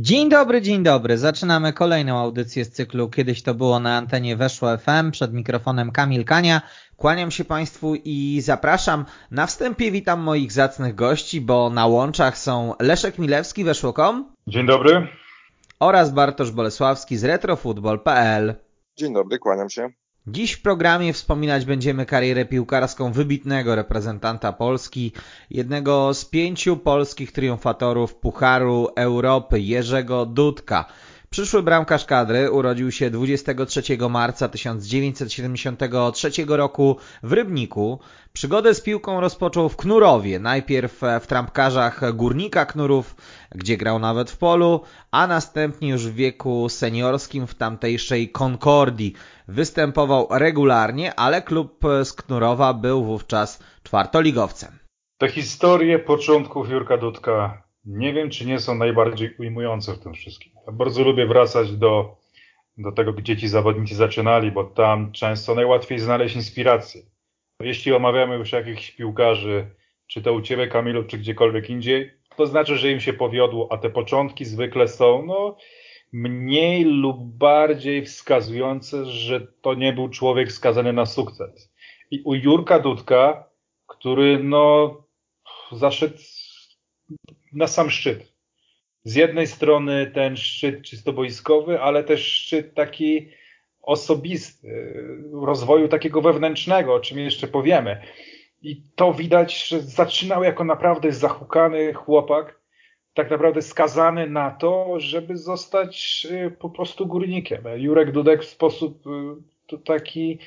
Dzień dobry, dzień dobry. Zaczynamy kolejną audycję z cyklu Kiedyś to było na antenie Weszło FM. Przed mikrofonem Kamil Kania. Kłaniam się Państwu i zapraszam. Na wstępie witam moich zacnych gości, bo na łączach są Leszek Milewski, Weszło.com. Dzień dobry. Oraz Bartosz Bolesławski z retrofutbol.pl. Dzień dobry, kłaniam się. Dziś w programie wspominać będziemy karierę piłkarską wybitnego reprezentanta Polski, jednego z pięciu polskich triumfatorów Pucharu Europy, Jerzego Dudka. Przyszły bramkarz kadry urodził się 23 marca 1973 roku w Rybniku. Przygodę z piłką rozpoczął w Knurowie, najpierw w trampkarzach Górnika Knurów, gdzie grał nawet w polu, a następnie już w wieku seniorskim w tamtejszej Concordii. Występował regularnie, ale klub z Knurowa był wówczas czwartoligowcem. Te historie początków Jurka Dudka nie wiem, czy nie są najbardziej ujmujące w tym wszystkim. Ja bardzo lubię wracać do, do tego, gdzie ci zawodnicy zaczynali, bo tam często najłatwiej znaleźć inspirację. Jeśli omawiamy już jakichś piłkarzy, czy to u Ciebie, Kamilu, czy gdziekolwiek indziej, to znaczy, że im się powiodło, a te początki zwykle są, no, mniej lub bardziej wskazujące, że to nie był człowiek skazany na sukces. I u Jurka Dudka, który, no, zaszedł na sam szczyt. Z jednej strony ten szczyt czysto boiskowy, ale też szczyt taki osobisty, rozwoju takiego wewnętrznego, o czym jeszcze powiemy. I to widać, że zaczynał jako naprawdę zahukany chłopak, tak naprawdę skazany na to, żeby zostać y, po prostu górnikiem. Jurek Dudek w sposób y, taki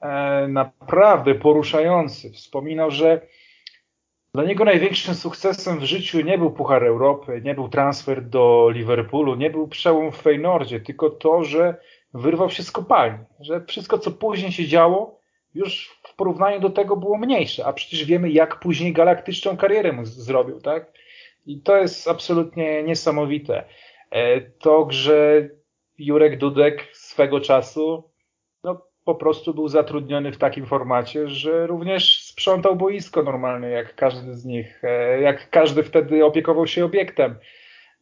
e, naprawdę poruszający wspominał, że dla niego największym sukcesem w życiu nie był Puchar Europy, nie był transfer do Liverpoolu, nie był przełom w Feynordzie, tylko to, że wyrwał się z kopalni, że wszystko, co później się działo, już w porównaniu do tego było mniejsze, a przecież wiemy, jak później galaktyczną karierę mu zrobił, tak? I to jest absolutnie niesamowite. E, to, że Jurek Dudek swego czasu no, po prostu był zatrudniony w takim formacie, że również sprzątał boisko normalnie, jak każdy z nich, e, jak każdy wtedy opiekował się obiektem.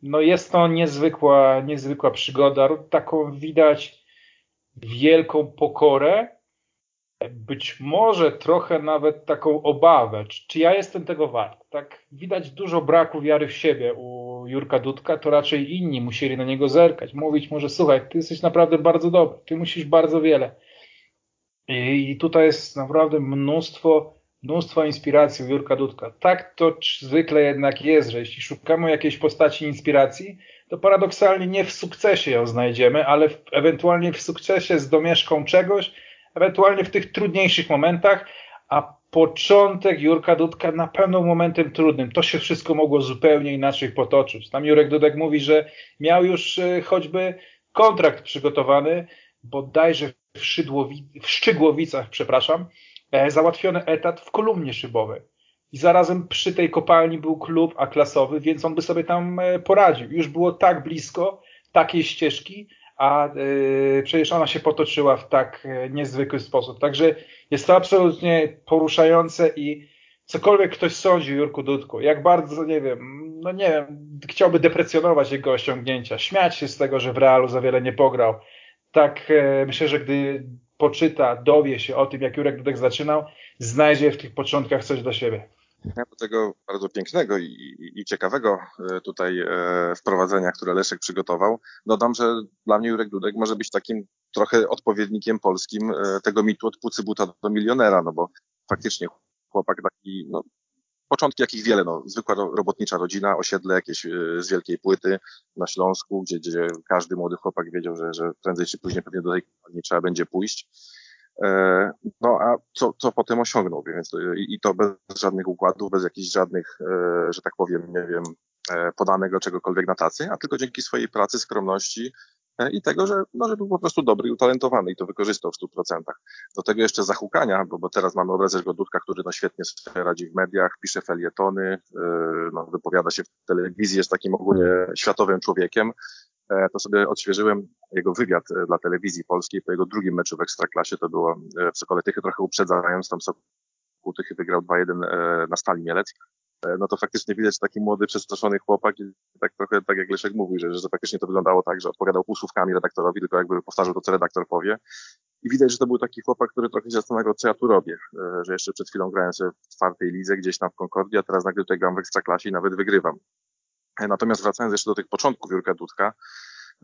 No jest to niezwykła, niezwykła przygoda. Taką widać wielką pokorę, być może trochę nawet taką obawę, czy, czy, ja jestem tego wart. Tak widać dużo braku wiary w siebie u Jurka Dudka, to raczej inni musieli na niego zerkać, mówić może słuchaj, ty jesteś naprawdę bardzo dobry, ty musisz bardzo wiele. I, i tutaj jest naprawdę mnóstwo, mnóstwo inspiracji u Jurka Dudka. Tak to zwykle jednak jest, że jeśli szukamy jakiejś postaci inspiracji, to paradoksalnie nie w sukcesie ją znajdziemy, ale w, ewentualnie w sukcesie z domieszką czegoś, ewentualnie w tych trudniejszych momentach, a początek Jurka Dudka na pewno momentem trudnym. To się wszystko mogło zupełnie inaczej potoczyć. Tam Jurek Dudek mówi, że miał już e, choćby kontrakt przygotowany, bodajże w, w Szczygłowicach, przepraszam, załatwiony etat w kolumnie szybowej. I zarazem przy tej kopalni był klub A-klasowy, więc on by sobie tam e, poradził. Już było tak blisko takiej ścieżki, a yy, przecież ona się potoczyła w tak niezwykły sposób. Także jest to absolutnie poruszające i cokolwiek ktoś sądzi o Jurku Dudku, jak bardzo, nie wiem, no nie wiem, chciałby deprecjonować jego osiągnięcia, śmiać się z tego, że w Realu za wiele nie pograł. Tak myślę, że gdy poczyta, dowie się o tym, jak Jurek Dudek zaczynał, znajdzie w tych początkach coś do siebie. Ja do tego bardzo pięknego i, i, i, ciekawego e, tutaj e, wprowadzenia, które Leszek przygotował, dodam, że dla mnie Jurek Dudek może być takim trochę odpowiednikiem polskim e, tego mitu od pucy buta do milionera, no bo faktycznie chłopak taki, no, początki jakich wiele, no, zwykła robotnicza rodzina, osiedle jakieś z wielkiej płyty na Śląsku, gdzie, gdzie każdy młody chłopak wiedział, że, że prędzej czy później pewnie do tej kopalni trzeba będzie pójść. E, no a co, co potem osiągnął, więc i to bez żadnych układów, bez jakichś żadnych, e, że tak powiem, nie wiem, podanego czegokolwiek na tacy, a tylko dzięki swojej pracy, skromności i tego, że, no, że był po prostu dobry i utalentowany i to wykorzystał w stu procentach. Do tego jeszcze zahukania, bo, bo teraz mamy obraz jego Dudka, który no, świetnie sobie radzi w mediach, pisze felietony, no, wypowiada się w telewizji, jest takim ogólnie światowym człowiekiem. E, to sobie odświeżyłem jego wywiad e, dla telewizji polskiej po jego drugim meczu w Ekstraklasie. To było e, w Sokole Tychy, trochę uprzedzając, tam Sokół Tychy wygrał 2-1 na Stali Mielec. No to faktycznie widać taki młody, przestraszony chłopak i tak trochę, tak jak Leszek mówił, że, że faktycznie to wyglądało tak, że odpowiadał półsłówkami redaktorowi, tylko jakby powtarzał to, co redaktor powie. I widać, że to był taki chłopak, który trochę się zastanawiał, co ja tu robię, że jeszcze przed chwilą grałem sobie w czwartej lidze gdzieś tam w Concordia, a teraz nagle tutaj gram w Ekstraklasie i nawet wygrywam. Natomiast wracając jeszcze do tych początków Jurka Dudka,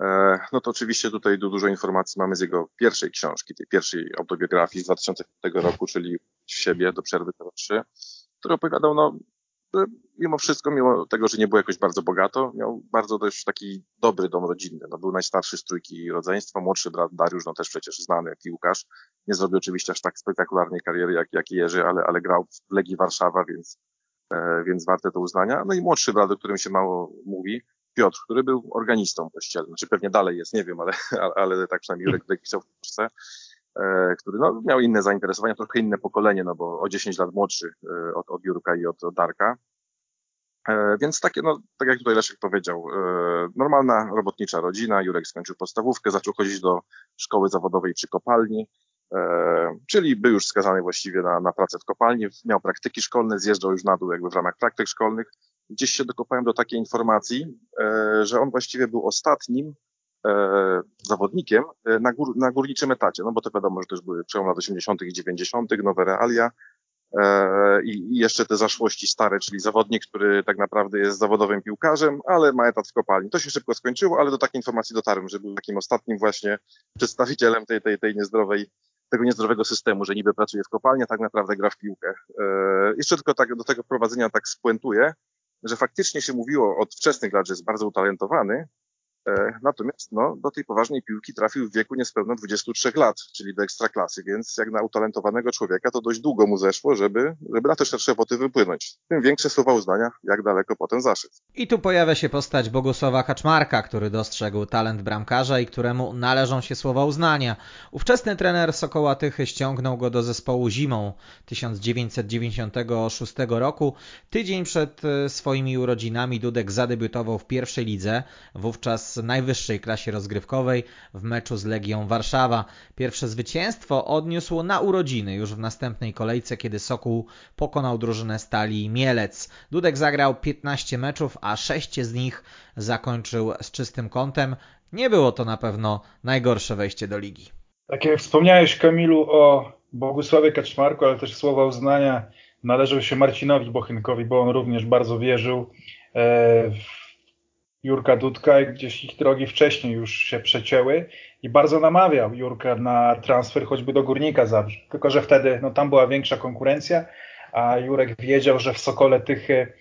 e, no to oczywiście tutaj dużo informacji mamy z jego pierwszej książki, tej pierwszej autobiografii z 2005 roku, czyli w siebie do przerwy 03, który opowiadał, no, mimo wszystko, mimo tego, że nie było jakoś bardzo bogato, miał bardzo dość taki dobry dom rodzinny. No, był najstarszy z trójki rodzeństwa, młodszy brat Dariusz, no też przecież znany piłkarz. Nie zrobił oczywiście aż tak spektakularnej kariery jak, jak Jerzy, ale, ale grał w Legii Warszawa, więc E, więc warte to uznania. No i młodszy brat, o którym się mało mówi, Piotr, który był organistą kościelnym, czy pewnie dalej jest, nie wiem, ale, ale, ale tak przynajmniej pisał w Polsce, e, który no, miał inne zainteresowania, trochę inne pokolenie, no bo o 10 lat młodszy e, od, od Jurka i od, od Darka. Więc takie, no, tak jak tutaj Leszek powiedział, normalna robotnicza rodzina, Jurek skończył podstawówkę, zaczął chodzić do szkoły zawodowej przy kopalni, E, czyli był już skazany właściwie na, na pracę w kopalni, miał praktyki szkolne, zjeżdżał już na dół jakby w ramach praktyk szkolnych. Gdzieś się dokopałem do takiej informacji, e, że on właściwie był ostatnim e, zawodnikiem na, gór, na górniczym etacie, no bo to wiadomo, że też były przełom lat 80. i 90., nowe realia i, i jeszcze te zaszłości stare, czyli zawodnik, który tak naprawdę jest zawodowym piłkarzem, ale ma etat w kopalni. To się szybko skończyło, ale do takiej informacji dotarłem, że był takim ostatnim właśnie przedstawicielem tej, tej, tej niezdrowej tego niezdrowego systemu, że niby pracuje w kopalni, a tak naprawdę gra w piłkę. E, jeszcze tylko tak do tego prowadzenia tak spuentuję, że faktycznie się mówiło od wczesnych lat, że jest bardzo utalentowany, E, natomiast no, do tej poważnej piłki trafił w wieku niespełna 23 lat, czyli do ekstraklasy, więc jak na utalentowanego człowieka to dość długo mu zeszło, żeby, żeby na te szersze wody wypłynąć. Tym większe słowa uznania, jak daleko potem zaszedł. I tu pojawia się postać Bogusława Kaczmarka, który dostrzegł talent bramkarza i któremu należą się słowa uznania. Ówczesny trener Sokoła Tychy ściągnął go do zespołu zimą 1996 roku. Tydzień przed e, swoimi urodzinami Dudek zadebiutował w pierwszej lidze, wówczas najwyższej klasie rozgrywkowej w meczu z Legią Warszawa. Pierwsze zwycięstwo odniósł na urodziny już w następnej kolejce, kiedy Sokół pokonał drużynę Stali Mielec. Dudek zagrał 15 meczów, a 6 z nich zakończył z czystym kątem. Nie było to na pewno najgorsze wejście do ligi. Tak jak wspomniałeś Kamilu o Bogusławie Kaczmarku, ale też słowa uznania należą się Marcinowi Bochynkowi, bo on również bardzo wierzył e, w Jurka Dudka i gdzieś ich drogi wcześniej już się przecięły i bardzo namawiał Jurka na transfer choćby do Górnika Zabrze. Tylko, że wtedy no, tam była większa konkurencja, a Jurek wiedział, że w Sokole Tychy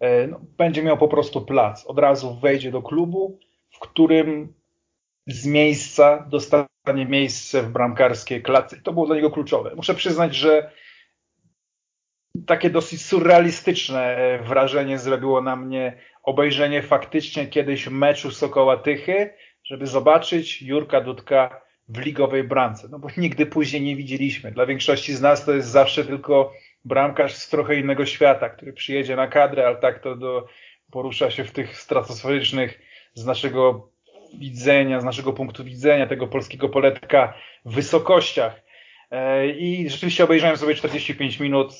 e, no, będzie miał po prostu plac. Od razu wejdzie do klubu, w którym z miejsca dostanie miejsce w bramkarskiej klatce. I to było dla niego kluczowe. Muszę przyznać, że takie dosyć surrealistyczne e, wrażenie zrobiło na mnie obejrzenie faktycznie kiedyś meczu Sokoła Tychy, żeby zobaczyć Jurka Dudka w ligowej bramce. No bo nigdy później nie widzieliśmy. Dla większości z nas to jest zawsze tylko bramkarz z trochę innego świata, który przyjedzie na kadrę, ale tak to do, porusza się w tych stratosferycznych z naszego widzenia, z naszego punktu widzenia tego polskiego poletka wysokościach. E, I rzeczywiście obejrzałem sobie 45 minut.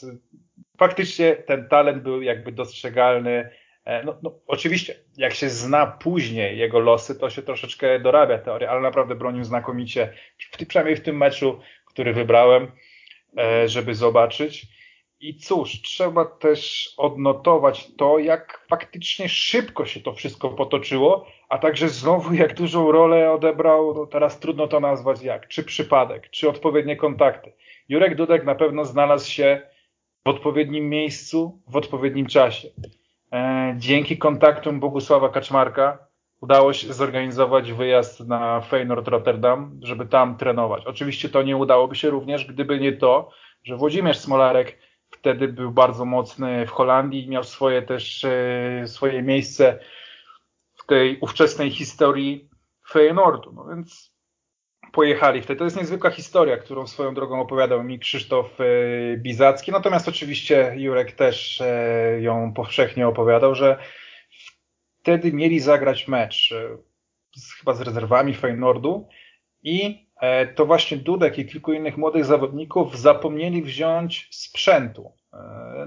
Faktycznie ten talent był jakby dostrzegalny. E, no, no, oczywiście, jak się zna później jego losy, to się troszeczkę dorabia teoria, ale naprawdę bronił znakomicie, przynajmniej w tym meczu, który wybrałem, e, żeby zobaczyć. I cóż, trzeba też odnotować to, jak faktycznie szybko się to wszystko potoczyło, a także znowu jak dużą rolę odebrał, no teraz trudno to nazwać jak, czy przypadek, czy odpowiednie kontakty. Jurek Dudek na pewno znalazł się w odpowiednim miejscu, w odpowiednim czasie. E, dzięki kontaktom Bogusława Kaczmarka udało się zorganizować wyjazd na Feyenoord Rotterdam, żeby tam trenować. Oczywiście to nie udałoby się również, gdyby nie to, że Włodzimierz Smolarek wtedy był bardzo mocny w Holandii, miał swoje też swoje miejsce w tej ówczesnej historii Feyenoordu. No więc pojechali wtedy. To jest niezwykła historia, którą swoją drogą opowiadał mi Krzysztof e, Bizacki. Natomiast oczywiście Jurek też e, ją powszechnie opowiadał, że wtedy mieli zagrać mecz e, z, chyba z rezerwami Feynordu i to właśnie Dudek i kilku innych młodych zawodników zapomnieli wziąć sprzętu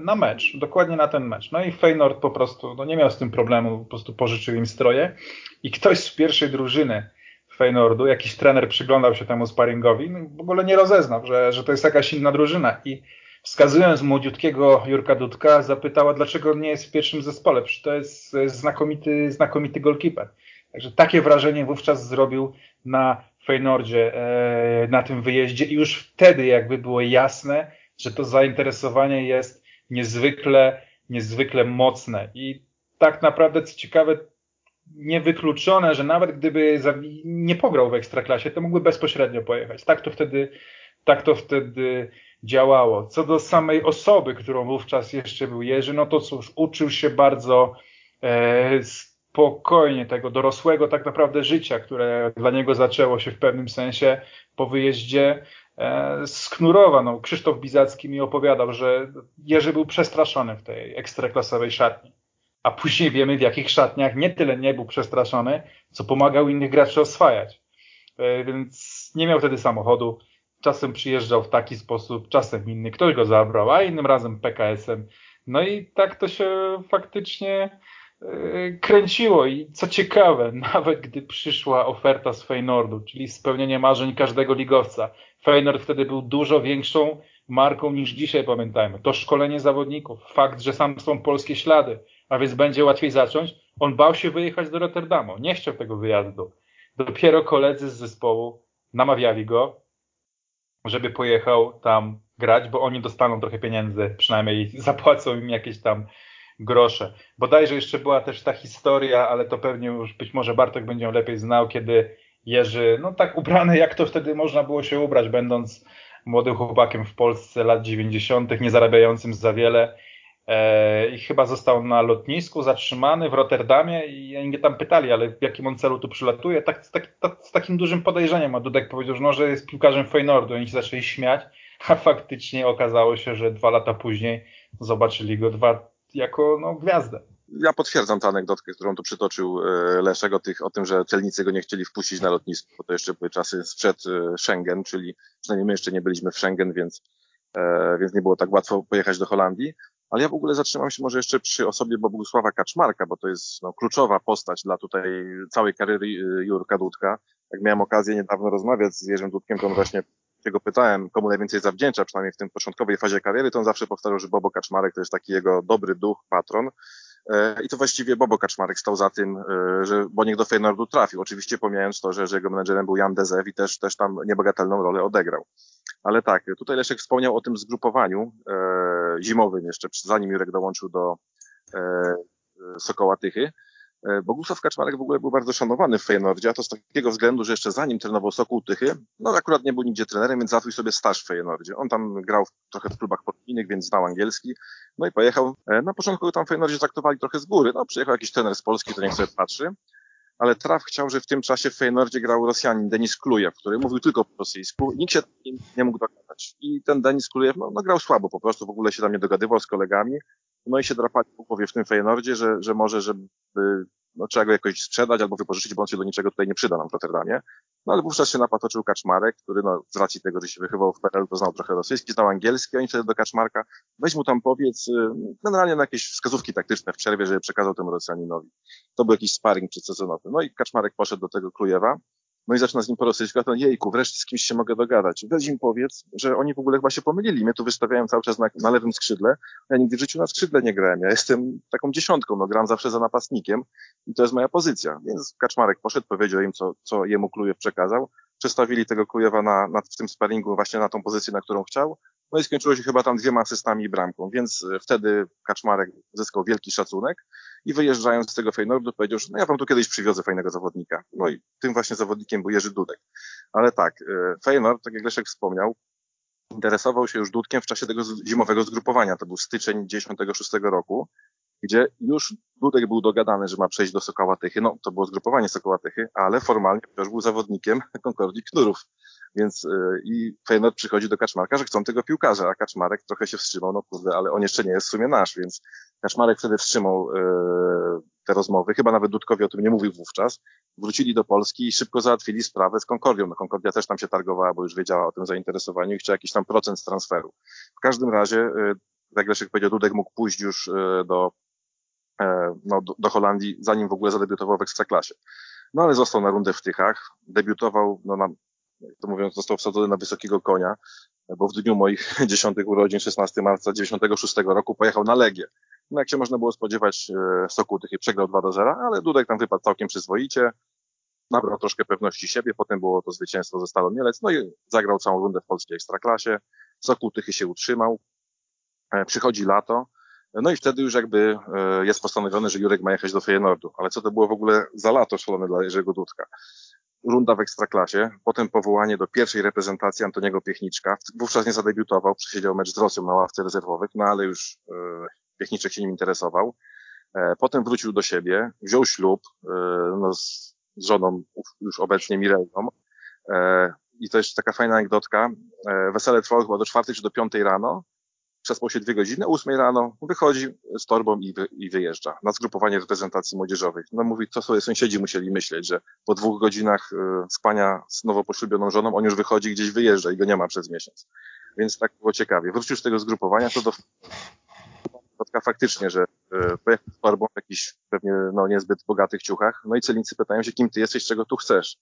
na mecz, dokładnie na ten mecz. No i Feynord po prostu no nie miał z tym problemu, po prostu pożyczył im stroje i ktoś z pierwszej drużyny Feynordu, jakiś trener przyglądał się temu sparingowi, no w ogóle nie rozeznał, że, że to jest jakaś inna drużyna. I wskazując młodziutkiego Jurka Dudka, zapytała, dlaczego nie jest w pierwszym zespole, przecież to jest znakomity, znakomity golkiper. Także takie wrażenie wówczas zrobił na Feynordzie, e, na tym wyjeździe. I już wtedy jakby było jasne, że to zainteresowanie jest niezwykle, niezwykle mocne. I tak naprawdę, co ciekawe, niewykluczone, że nawet gdyby nie pograł w Ekstraklasie, to mógłby bezpośrednio pojechać. Tak to wtedy, tak to wtedy działało. Co do samej osoby, którą wówczas jeszcze był Jerzy, no to cóż, uczył się bardzo e, spokojnie tego dorosłego tak naprawdę życia, które dla niego zaczęło się w pewnym sensie po wyjeździe e, z Knurowa. No, Krzysztof Bizacki mi opowiadał, że Jerzy był przestraszony w tej ekstraklasowej szatni a później wiemy w jakich szatniach nie tyle nie był przestraszony, co pomagał innych graczy oswajać. E, więc nie miał wtedy samochodu. Czasem przyjeżdżał w taki sposób, czasem inny. Ktoś go zabrał, a innym razem PKS-em. No i tak to się faktycznie e, kręciło i co ciekawe, nawet gdy przyszła oferta z Feynordu, czyli spełnienie marzeń każdego ligowca, Feynord wtedy był dużo większą marką niż dzisiaj, pamiętajmy. To szkolenie zawodników, fakt, że sam są polskie ślady, a więc będzie łatwiej zacząć. On bał się wyjechać do Rotterdamu, nie chciał tego wyjazdu. Dopiero koledzy z zespołu namawiali go, żeby pojechał tam grać, bo oni dostaną trochę pieniędzy, przynajmniej zapłacą im jakieś tam grosze. Bodajże jeszcze była też ta historia, ale to pewnie już być może Bartek będzie ją lepiej znał, kiedy Jerzy, no tak ubrany, jak to wtedy można było się ubrać, będąc młodym chłopakiem w Polsce lat 90., nie zarabiającym za wiele, i chyba został na lotnisku zatrzymany w Rotterdamie i oni tam pytali, ale w jakim on celu tu przylatuje, tak, tak, tak, z takim dużym podejrzeniem, a Dudek powiedział, że, no, że jest piłkarzem Feynordu, oni się zaczęli śmiać, a faktycznie okazało się, że dwa lata później zobaczyli go dwa jako no, gwiazdę. Ja potwierdzam tę anegdotkę, którą tu przytoczył e, Leszek o, tych, o tym, że celnicy go nie chcieli wpuścić na lotnisko, bo to jeszcze były czasy sprzed e, Schengen, czyli przynajmniej my jeszcze nie byliśmy w Schengen, więc, więc nie było tak łatwo pojechać do Holandii. Ale ja w ogóle zatrzymam się może jeszcze przy osobie Bogusława Kaczmarka, bo to jest no, kluczowa postać dla tutaj całej kariery y, Jurka Dudka. Jak miałem okazję niedawno rozmawiać z Jerzym Dudkiem, to on właśnie go pytałem, komu najwięcej zawdzięcza, przynajmniej w tym początkowej fazie kariery, to on zawsze powtarzał, że Bobo Kaczmarek to jest taki jego dobry duch, patron. E, I to właściwie Bobo Kaczmarek stał za tym, e, że Boniek do Feynordu trafił. Oczywiście pomijając to, że, że jego menedżerem był Jan Dezew i też, też tam niebagatelną rolę odegrał. Ale tak, tutaj Leszek wspomniał o tym zgrupowaniu e, zimowym jeszcze, zanim Jurek dołączył do e, Sokoła Tychy. E, Bogusław Kaczmarek w ogóle był bardzo szanowany w Feyenoordzie, a to z takiego względu, że jeszcze zanim trenował Sokół Tychy, no akurat nie był nigdzie trenerem, więc załatwił sobie staż w Feyenoordzie. On tam grał trochę w klubach podwójnych, więc znał angielski, no i pojechał. E, na początku tam w Feyenoordzie traktowali trochę z góry, no przyjechał jakiś trener z Polski, to niech sobie patrzy, ale Traf chciał, że w tym czasie w Feyenoordzie grał Rosjanin Denis Klujew, który mówił tylko po rosyjsku. Nikt się nie mógł dogadać. I ten Denis Klujew no, no, grał słabo po prostu, w ogóle się tam nie dogadywał z kolegami. No i się drapali po głowie w tym Feyenoordzie, że, że może, żeby no, trzeba go jakoś sprzedać albo wypożyczyć, bo on się do niczego tutaj nie przyda nam w Rotterdamie. No ale wówczas się napatoczył Kaczmarek, który no, z racji tego, że się wychował w PRL, to znał trochę rosyjski, znał angielski, oni wtedy do Kaczmarka, weź mu tam powiedz, y, generalnie na jakieś wskazówki taktyczne w przerwie, żeby przekazał temu Rosjaninowi. To był jakiś sparring przedsezonowy. No i Kaczmarek poszedł do tego Klujewa, no i zaczyna z nim po rosyjsku, a to jejku, wreszcie z kimś się mogę dogadać. Weź im powiedz, że oni w ogóle chyba się pomylili. Mnie tu wystawiają cały czas na, na lewym skrzydle. Ja nigdy w życiu na skrzydle nie grałem. Ja jestem taką dziesiątką, no gram zawsze za napastnikiem i to jest moja pozycja. Więc Kaczmarek poszedł, powiedział im, co, co jemu Klujew przekazał. Przestawili tego Klujewa na, na, w tym sparingu właśnie na tą pozycję, na którą chciał. No i skończyło się chyba tam dwiema asystami i bramką, więc e, wtedy Kaczmarek zyskał wielki szacunek i wyjeżdżając z tego Feynordu powiedział, że no ja wam tu kiedyś przywiozę fajnego zawodnika. No i tym właśnie zawodnikiem był Jerzy Dudek. Ale tak, e, Feynord, tak jak Leszek wspomniał, interesował się już Dudkiem w czasie tego zimowego zgrupowania. To był styczeń 96 roku, gdzie już Dudek był dogadany, że ma przejść do Sokoła Tychy. No, to było zgrupowanie Sokoła Tychy, ale formalnie wciąż był zawodnikiem Concordii Knurów. Więc yy, i Feyenoord przychodzi do Kaczmarka, że chcą tego piłkarza, a Kaczmarek trochę się wstrzymał, no kurde, ale on jeszcze nie jest w sumie nasz, więc Kaczmarek wtedy wstrzymał yy, te rozmowy, chyba nawet Dudkowi o tym nie mówił wówczas. Wrócili do Polski i szybko załatwili sprawę z Concordią. No Concordia też tam się targowała, bo już wiedziała o tym zainteresowaniu i chciała jakiś tam procent z transferu. W każdym razie, yy, jak powiedział, Dudek mógł pójść już yy, do no, do, do Holandii, zanim w ogóle zadebiutował w Ekstraklasie. No ale został na rundę w Tychach, debiutował, no na, jak to mówiąc, został wsadzony na wysokiego konia, bo w dniu moich dziesiątych urodzin, 16 marca 96 roku, pojechał na Legię. No jak się można było spodziewać, e, Sokół Tychy przegrał 2 do 0, ale Dudek tam wypadł całkiem przyzwoicie, nabrał troszkę pewności siebie, potem było to zwycięstwo ze Stalą Mielec, no i zagrał całą rundę w polskiej Ekstraklasie. Sokół Tychy się utrzymał, e, przychodzi lato, no i wtedy już jakby e, jest postanowione, że Jurek ma jechać do Feyenoordu. Ale co to było w ogóle za lato szalone dla Jerzego Dudka? Runda w Ekstraklasie, potem powołanie do pierwszej reprezentacji Antoniego Piechniczka. Wówczas nie zadebiutował, przesiedział mecz z Rosją na ławce rezerwowych, no ale już e, Piechniczek się nim interesował. E, potem wrócił do siebie, wziął ślub no, z, żoną już obecnie Mireją. I to jest taka fajna anegdotka. Wesele trwało chyba do czwartej czy do piątej rano przespał się dwie godziny, o ósmej rano wychodzi z torbą i, wy, i wyjeżdża na zgrupowanie reprezentacji młodzieżowych. No mówi, co sobie sąsiedzi musieli myśleć, że po dwóch godzinach y, spania z nowo poślubioną żoną on już wychodzi gdzieś wyjeżdża i go nie ma przez miesiąc. Więc tak było ciekawie. Wrócił z tego zgrupowania, to do spotka faktycznie, że y, pojechał z torbą w jakichś pewnie no, niezbyt bogatych ciuchach. No i celnicy pytają się, kim ty jesteś, czego tu chcesz.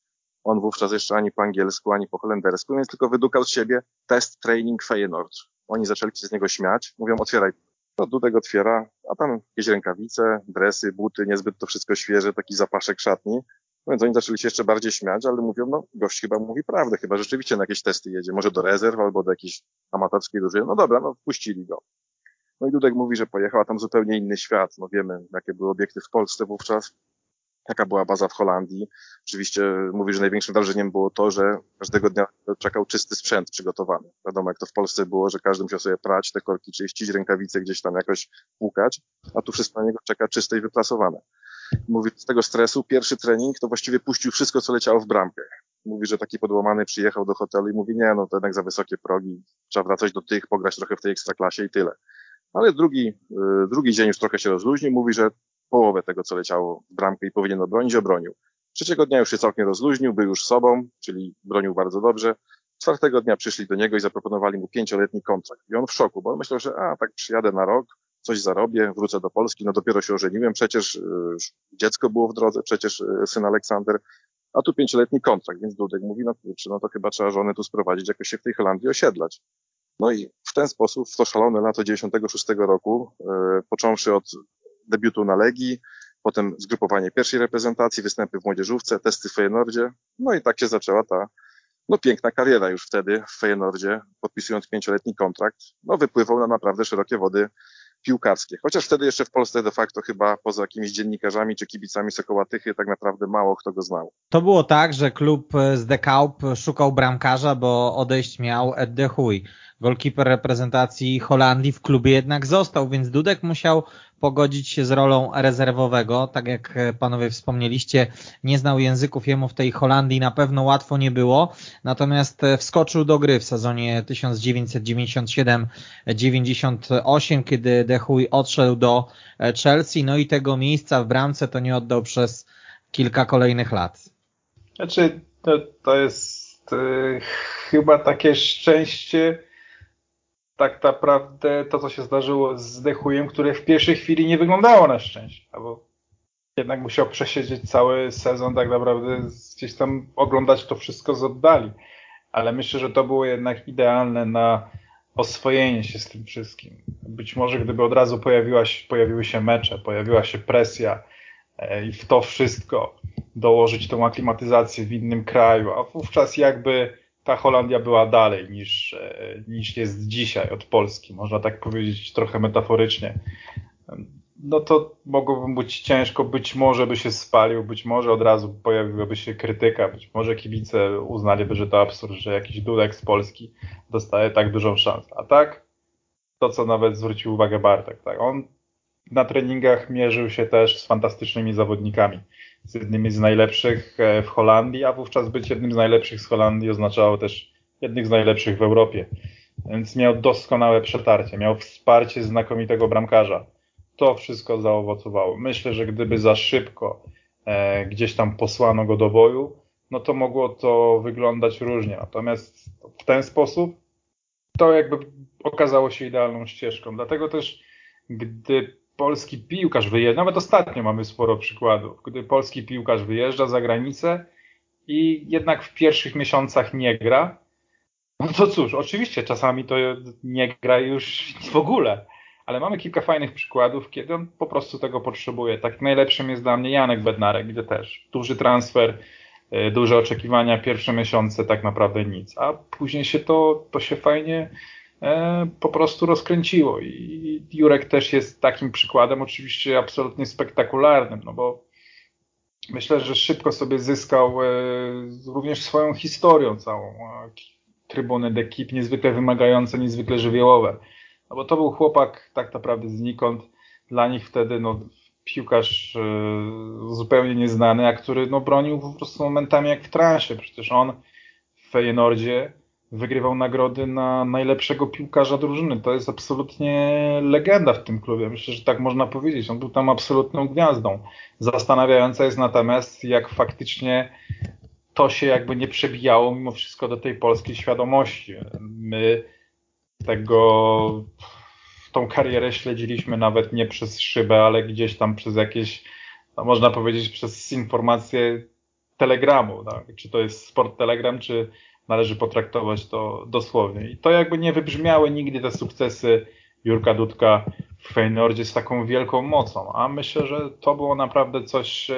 On wówczas jeszcze ani po angielsku, ani po holendersku, więc tylko wydukał z siebie test training Feyenoord. Oni zaczęli się z niego śmiać. Mówią, otwieraj. To Dudek otwiera, a tam jakieś rękawice, dresy, buty, niezbyt to wszystko świeże, taki zapaszek szatni. No więc oni zaczęli się jeszcze bardziej śmiać, ale mówią, no gość chyba mówi prawdę, chyba rzeczywiście na jakieś testy jedzie, może do rezerw albo do jakiejś amatorskiej drużyny. No dobra, no wpuścili go. No i Dudek mówi, że pojechał, a tam zupełnie inny świat. No wiemy, jakie były obiekty w Polsce wówczas jaka była baza w Holandii. Oczywiście mówi, że największym wrażeniem było to, że każdego dnia czekał czysty sprzęt przygotowany. Wiadomo, jak to w Polsce było, że każdy musiał sobie prać te korki, czyścić, rękawice gdzieś tam jakoś płukać, a tu wszystko na niego czeka czyste i wyprasowane. Mówi, z tego stresu pierwszy trening to właściwie puścił wszystko, co leciało w bramkę. Mówi, że taki podłamany przyjechał do hotelu i mówi, nie, no to jednak za wysokie progi, trzeba wracać do tych, pograć trochę w tej ekstraklasie i tyle. Ale drugi, y, drugi dzień już trochę się rozluźnił, mówi, że połowę tego, co leciało w bramkę i powinien obronić, obronił. Trzeciego dnia już się całkiem rozluźnił, był już sobą, czyli bronił bardzo dobrze. Czwartego dnia przyszli do niego i zaproponowali mu pięcioletni kontrakt. I on w szoku, bo on myślał, że a, tak przyjadę na rok, coś zarobię, wrócę do Polski, no dopiero się ożeniłem, przecież y, dziecko było w drodze, przecież y, syn Aleksander, a tu pięcioletni kontrakt, więc Dudek mówi, no kurczę, no to chyba trzeba żonę tu sprowadzić, jakoś się w tej Holandii osiedlać. No i w ten sposób, w to szalone lato 96 roku, y, począwszy od debiutu na Legii, potem zgrupowanie pierwszej reprezentacji, występy w młodzieżówce, testy w Feyenoordzie, no i tak się zaczęła ta no piękna kariera już wtedy w Feyenoordzie, podpisując pięcioletni kontrakt, no wypływał na naprawdę szerokie wody piłkarskie. Chociaż wtedy jeszcze w Polsce de facto chyba poza jakimiś dziennikarzami czy kibicami Sokołatychy tak naprawdę mało kto go znał. To było tak, że klub z De Kaup szukał bramkarza, bo odejść miał Ed de Huy. Golkiper reprezentacji Holandii w klubie jednak został, więc Dudek musiał pogodzić się z rolą rezerwowego. Tak jak panowie wspomnieliście, nie znał języków, jemu w tej Holandii na pewno łatwo nie było. Natomiast wskoczył do gry w sezonie 1997-98, kiedy De Huy odszedł do Chelsea, no i tego miejsca w bramce to nie oddał przez kilka kolejnych lat. Znaczy, to, to jest yy, chyba takie szczęście, tak naprawdę to, co się zdarzyło z Dechujem, które w pierwszej chwili nie wyglądało na szczęście, bo jednak musiał przesiedzieć cały sezon, tak naprawdę gdzieś tam oglądać to wszystko z oddali. Ale myślę, że to było jednak idealne na oswojenie się z tym wszystkim. Być może gdyby od razu pojawiła się, pojawiły się mecze, pojawiła się presja e, i w to wszystko dołożyć tą aklimatyzację w innym kraju, a wówczas jakby ta Holandia była dalej niż, e, niż jest dzisiaj od Polski, można tak powiedzieć trochę metaforycznie. no to mogłoby być ciężko, być może by się spalił, być może od razu pojawiłaby się krytyka, być może kibice uznaliby, że to absurd, że jakiś Dudek z Polski dostaje tak dużą szansę. A tak, to co nawet zwrócił uwagę Bartek, tak, on na treningach mierzył się też z fantastycznymi zawodnikami. Z jednymi z najlepszych e, w Holandii, a wówczas być jednym z najlepszych z Holandii oznaczało też jednych z najlepszych w Europie. Więc miał doskonałe przetarcie, miał wsparcie znakomitego bramkarza. To wszystko zaowocowało. Myślę, że gdyby za szybko e, gdzieś tam posłano go do boju, no to mogło to wyglądać różnie. Natomiast w ten sposób to jakby okazało się idealną ścieżką. Dlatego też, gdy polski piłkarz wyjeżdża, nawet ostatnio mamy sporo przykładów, gdy polski piłkarz wyjeżdża za granicę i jednak w pierwszych miesiącach nie gra, no to cóż, oczywiście czasami to nie gra już w ogóle, ale mamy kilka fajnych przykładów, kiedy on po prostu tego potrzebuje. Tak najlepszym jest dla mnie Janek Bednarek, gdzie też. Duży transfer, y, duże oczekiwania, pierwsze miesiące tak naprawdę nic, a później się to, to się fajnie po prostu rozkręciło i Jurek też jest takim przykładem, oczywiście absolutnie spektakularnym, no bo myślę, że szybko sobie zyskał e, również swoją historią całą trybuny d'ekip niezwykle wymagające, niezwykle żywiołowe. No bo to był chłopak tak naprawdę znikąd. Dla nich wtedy no, piłkarz e, zupełnie nieznany, a który no, bronił po prostu momentami jak w transie. Przecież on w Feyenoordzie wygrywał nagrody na najlepszego piłkarza drużyny. To jest absolutnie legenda w tym klubie. Myślę, że tak można powiedzieć. On był tam absolutną gwiazdą. Zastanawiające jest natomiast, jak faktycznie to się jakby nie przebijało mimo wszystko do tej polskiej świadomości. My tego tą karierę śledziliśmy nawet nie przez szybę, ale gdzieś tam przez jakieś, no można powiedzieć, przez informacje telegramu. Tak? Czy to jest sport telegram, czy należy potraktować to dosłownie. I to jakby nie wybrzmiały nigdy te sukcesy Jurka Dudka w Feynordzie z taką wielką mocą, a myślę, że to było naprawdę coś, e,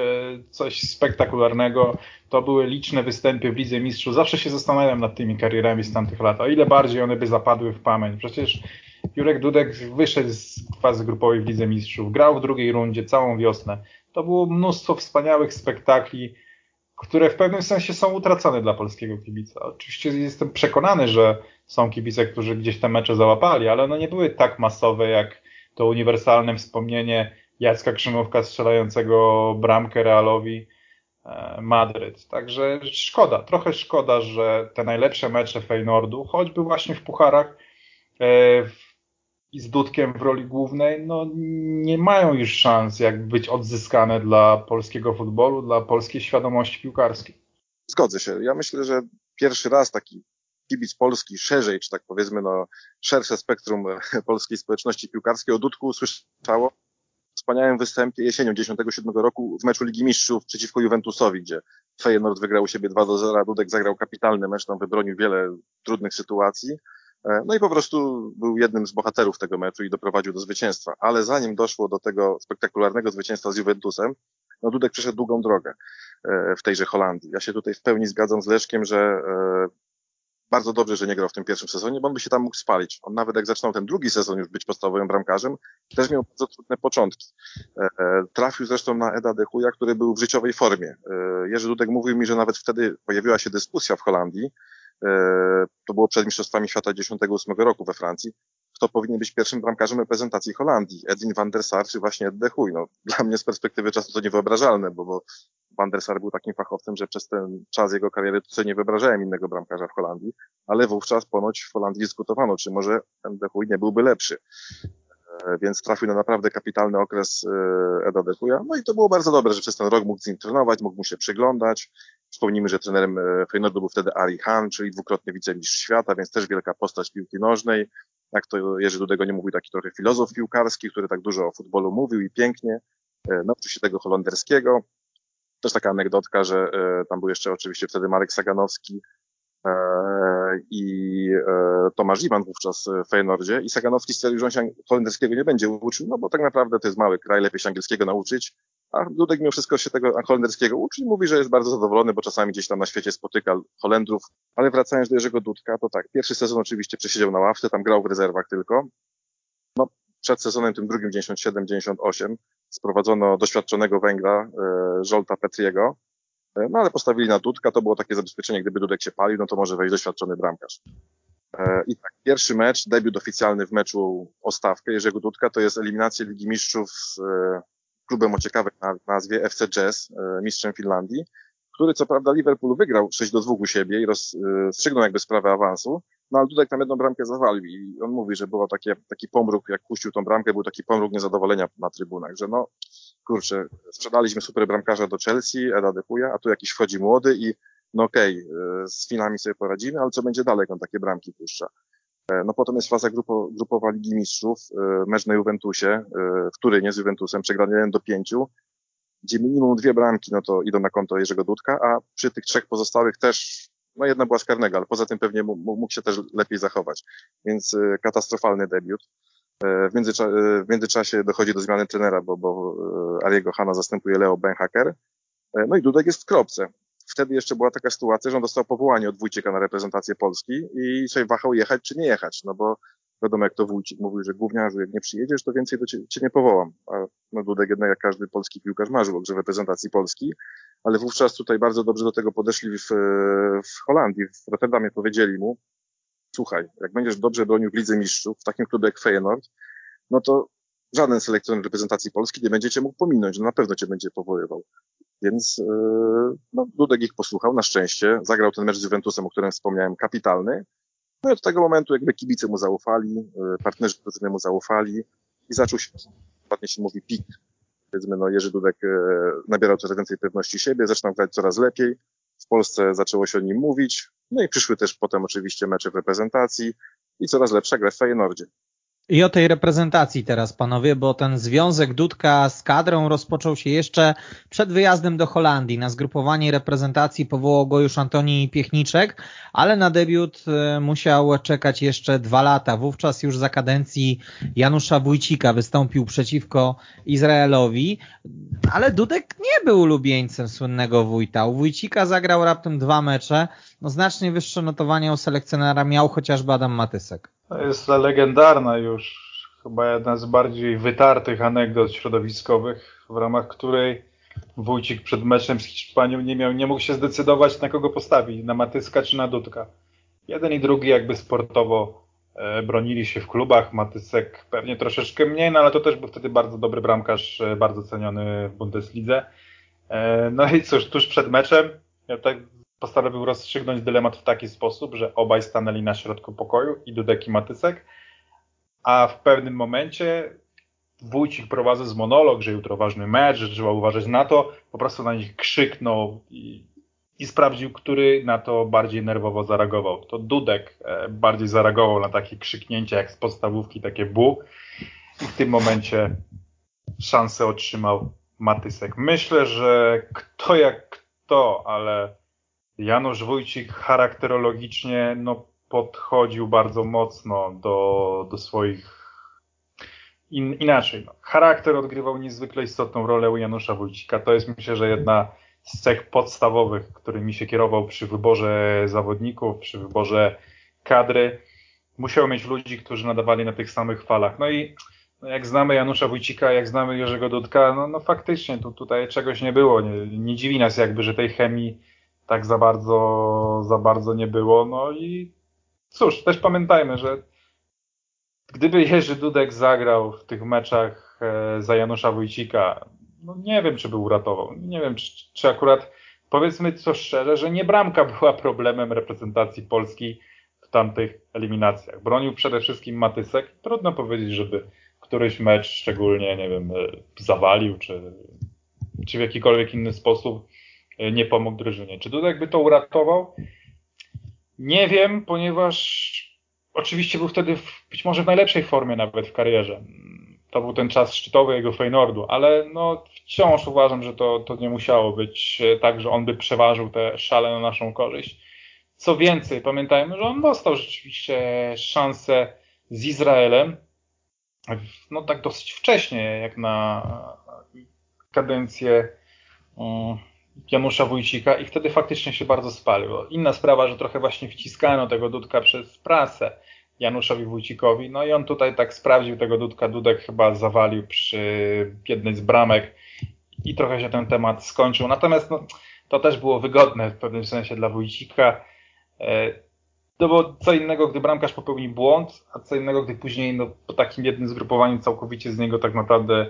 coś spektakularnego. To były liczne występy w Lidze Mistrzów. Zawsze się zastanawiam nad tymi karierami z tamtych lat, o ile bardziej one by zapadły w pamięć. Przecież Jurek Dudek wyszedł z fazy grupowej w Lidze Mistrzów, grał w drugiej rundzie całą wiosnę. To było mnóstwo wspaniałych spektakli, które w pewnym sensie są utracone dla polskiego kibica. Oczywiście jestem przekonany, że są kibice, którzy gdzieś te mecze załapali, ale one nie były tak masowe jak to uniwersalne wspomnienie Jacka Krzymówka strzelającego bramkę Realowi e, Madryt. Także szkoda, trochę szkoda, że te najlepsze mecze Feynordu, choćby właśnie w pucharach e, i z Dudkiem w roli głównej, no nie mają już szans jak być odzyskane dla polskiego futbolu, dla polskiej świadomości piłkarskiej. Zgodzę się. Ja myślę, że pierwszy raz taki kibic polski szerzej, czy tak powiedzmy, no, szersze spektrum polskiej społeczności piłkarskiej o Dudku usłyszało w wspaniałym występie jesienią 97 roku w meczu Ligi Mistrzów przeciwko Juventusowi, gdzie Feyenoord wygrał u siebie 2 do 0, Dudek zagrał kapitalny mecz, tam wybronił wiele trudnych sytuacji. E, no i po prostu był jednym z bohaterów tego meczu i doprowadził do zwycięstwa. Ale zanim doszło do tego spektakularnego zwycięstwa z Juventusem, no Dudek przeszedł długą drogę e, w tejże Holandii. Ja się tutaj w pełni zgadzam z Leszkiem, że e, bardzo dobrze, że nie grał w tym pierwszym sezonie, bo on by się tam mógł spalić. On nawet jak zaczynał ten drugi sezon już być podstawowym bramkarzem, też miał bardzo trudne początki. Trafił zresztą na Eda Dechuja, który był w życiowej formie. Jerzy Dudek mówił mi, że nawet wtedy pojawiła się dyskusja w Holandii, to było przed Mistrzostwami Świata 98 roku we Francji, kto powinien być pierwszym bramkarzem reprezentacji Holandii, Edwin van der Sar czy właśnie Ed Dechuj. No, dla mnie z perspektywy czasu to niewyobrażalne, bo, bo Van der Sar był takim fachowcem, że przez ten czas jego kariery to sobie nie wyobrażałem innego bramkarza w Holandii, ale wówczas ponoć w Holandii dyskutowano, czy może ten Dechuj nie byłby lepszy. E, więc trafił na naprawdę kapitalny okres e, Eda Dechuja. No i to było bardzo dobre, że przez ten rok mógł z nim trenować, mógł mu się przyglądać. Wspomnijmy, że trenerem e, Feyenoordu był wtedy Ari Han, czyli dwukrotny wicemistrz świata, więc też wielka postać piłki nożnej. Jak to Jerzy Dudego nie mówił, taki trochę filozof piłkarski, który tak dużo o futbolu mówił i pięknie. Nauczył się tego holenderskiego. Też taka anegdotka, że tam był jeszcze oczywiście wtedy Marek Saganowski i e, Tomasz Iwan wówczas w Feyenoordzie i Saganowski stwierdził, że on się holenderskiego nie będzie uczył, no bo tak naprawdę to jest mały kraj, lepiej się angielskiego nauczyć, a Dudek mimo wszystko się tego holenderskiego uczy i mówi, że jest bardzo zadowolony, bo czasami gdzieś tam na świecie spotyka Holendrów, ale wracając do Jerzego Dudka, to tak, pierwszy sezon oczywiście przesiedział na ławce, tam grał w rezerwach tylko, no przed sezonem tym drugim 97-98 sprowadzono doświadczonego Węgra, Żolta Petriego, no ale postawili na Dudka, to było takie zabezpieczenie, gdyby Dudek się palił, no to może wejść doświadczony bramkarz. I tak, pierwszy mecz, debiut oficjalny w meczu o stawkę Jerzego Dudka, to jest eliminacja Ligi Mistrzów z klubem o ciekawej nazwie FC Jazz, mistrzem Finlandii który co prawda Liverpool wygrał 6 do 2 u siebie i rozstrzygnął jakby sprawę awansu, no ale Dudek tam jedną bramkę zawalił i on mówi, że było takie, taki pomruk, jak puścił tą bramkę, był taki pomruk niezadowolenia na trybunach, że no kurczę, sprzedaliśmy super bramkarza do Chelsea, Eda Depuja, a tu jakiś wchodzi młody i no okej, okay, z Finami sobie poradzimy, ale co będzie dalej, on takie bramki puszcza. E, no potem jest faza grupo, grupowa Ligi Mistrzów, e, mecz na Juventusie, e, w Turynie z Juventusem, przegrany 1 do 5, gdzie minimum dwie bramki, no to idą na konto Jerzego Dudka, a przy tych trzech pozostałych też, no jedna była z karnego, ale poza tym pewnie mógł się też lepiej zachować. Więc katastrofalny debiut. E, w, międzycza e, w międzyczasie dochodzi do zmiany trenera, bo, bo e, Ariego Hanna zastępuje Leo Benhaker. No i Dudek jest w kropce. Wtedy jeszcze była taka sytuacja, że on dostał powołanie od Wójcika na reprezentację Polski i sobie wahał jechać czy nie jechać, no bo Wiadomo, jak to Wójcik mówił, że gówniarzu, jak nie przyjedziesz, to więcej do ciebie, cię nie powołam. A no Dudek jednak jak każdy polski piłkarz marzył o grze w reprezentacji Polski, ale wówczas tutaj bardzo dobrze do tego podeszli w, w Holandii, w Rotterdamie powiedzieli mu, słuchaj, jak będziesz dobrze bronił w Lidze Mistrzów, w takim klubie jak Feyenoord, no to żaden selekcjoner reprezentacji Polski nie będzie cię mógł pominąć, no na pewno cię będzie powoływał. Więc yy, no, Dudek ich posłuchał, na szczęście, zagrał ten mecz z Juventusem, o którym wspomniałem, kapitalny, no i od tego momentu jakby kibice mu zaufali, y, partnerzy powiedzmy mu zaufali i zaczął się, ładnie się mówi, pik. Powiedzmy, no Jerzy Dudek y, nabierał coraz więcej pewności siebie, zaczynał grać coraz lepiej. Polsce zaczęło się o nim mówić. No i przyszły też potem oczywiście mecze w reprezentacji i coraz lepsza gra w Feyenoordzie. I o tej reprezentacji teraz, panowie, bo ten związek Dudka z kadrą rozpoczął się jeszcze przed wyjazdem do Holandii. Na zgrupowanie reprezentacji powołał go już Antoni Piechniczek, ale na debiut e, musiał czekać jeszcze dwa lata. Wówczas już za kadencji Janusza Wójcika wystąpił przeciwko Izraelowi, ale Dudek nie był ulubieńcem słynnego Wójta. U Wójcika zagrał raptem dwa mecze. No, znacznie wyższe notowania u selekcjonera miał chociażby Adam Matysek. To jest legendarna już, chyba jedna z bardziej wytartych anegdot środowiskowych, w ramach której Wójcik przed meczem z Hiszpanią nie, miał, nie mógł się zdecydować na kogo postawić, na Matyska czy na Dudka. Jeden i drugi jakby sportowo e, bronili się w klubach, Matysek pewnie troszeczkę mniej, no ale to też był wtedy bardzo dobry bramkarz, e, bardzo ceniony w Bundeslidze. E, no i cóż, tuż przed meczem, ja tak postanowił rozstrzygnąć dylemat w taki sposób, że obaj stanęli na środku pokoju i Dudek i Matysek, a w pewnym momencie Wójcik prowadząc monolog, że jutro ważny mecz, że trzeba uważać na to, po prostu na nich krzyknął i, i sprawdził, który na to bardziej nerwowo zareagował. To Dudek e, bardziej zareagował na takie krzyknięcia jak z podstawówki, takie bu i w tym momencie szansę otrzymał Matysek. Myślę, że kto jak kto, ale Janusz Wójcik charakterologicznie no, podchodził bardzo mocno do, do swoich. In, inaczej. No. Charakter odgrywał niezwykle istotną rolę u Janusza Wójcika. To jest myślę, że jedna z cech podstawowych, którymi się kierował przy wyborze zawodników, przy wyborze kadry. Musiał mieć ludzi, którzy nadawali na tych samych falach. No i no, jak znamy Janusza Wójcika, jak znamy Jerzego Dudka, no, no faktycznie tu, tutaj czegoś nie było. Nie, nie dziwi nas jakby, że tej chemii tak za bardzo, za bardzo nie było. No i cóż, też pamiętajmy, że gdyby Jerzy Dudek zagrał w tych meczach e, za Janusza Wójcika, no nie wiem, czy by uratował. Nie wiem, czy, czy akurat, powiedzmy to szczerze, że nie bramka była problemem reprezentacji Polski w tamtych eliminacjach. Bronił przede wszystkim Matysek. Trudno powiedzieć, żeby któryś mecz szczególnie, nie wiem, e, zawalił, czy, czy w jakikolwiek inny sposób nie pomógł drużynie. Czy Dudek by to uratował? Nie wiem, ponieważ oczywiście był wtedy w, być może w najlepszej formie nawet w karierze. To był ten czas szczytowy jego Feynordu, ale no wciąż uważam, że to, to nie musiało być e, tak, że on by przeważył te szale na naszą korzyść. Co więcej, pamiętajmy, że on dostał rzeczywiście szansę z Izraelem, no tak dosyć wcześnie, jak na kadencję mm, Janusza Wójcika i wtedy faktycznie się bardzo spalił. Inna sprawa, że trochę właśnie wciskano tego Dudka przez prasę. Januszowi Wójcikowi. No i on tutaj tak sprawdził tego Dudka. Dudek chyba zawalił przy jednej z bramek i trochę się ten temat skończył. Natomiast no, to też było wygodne w pewnym sensie dla Wójcika. E, no bo co innego, gdy bramkarz popełni błąd, a co innego, gdy później no, po takim jednym zgrupowaniu całkowicie z niego tak naprawdę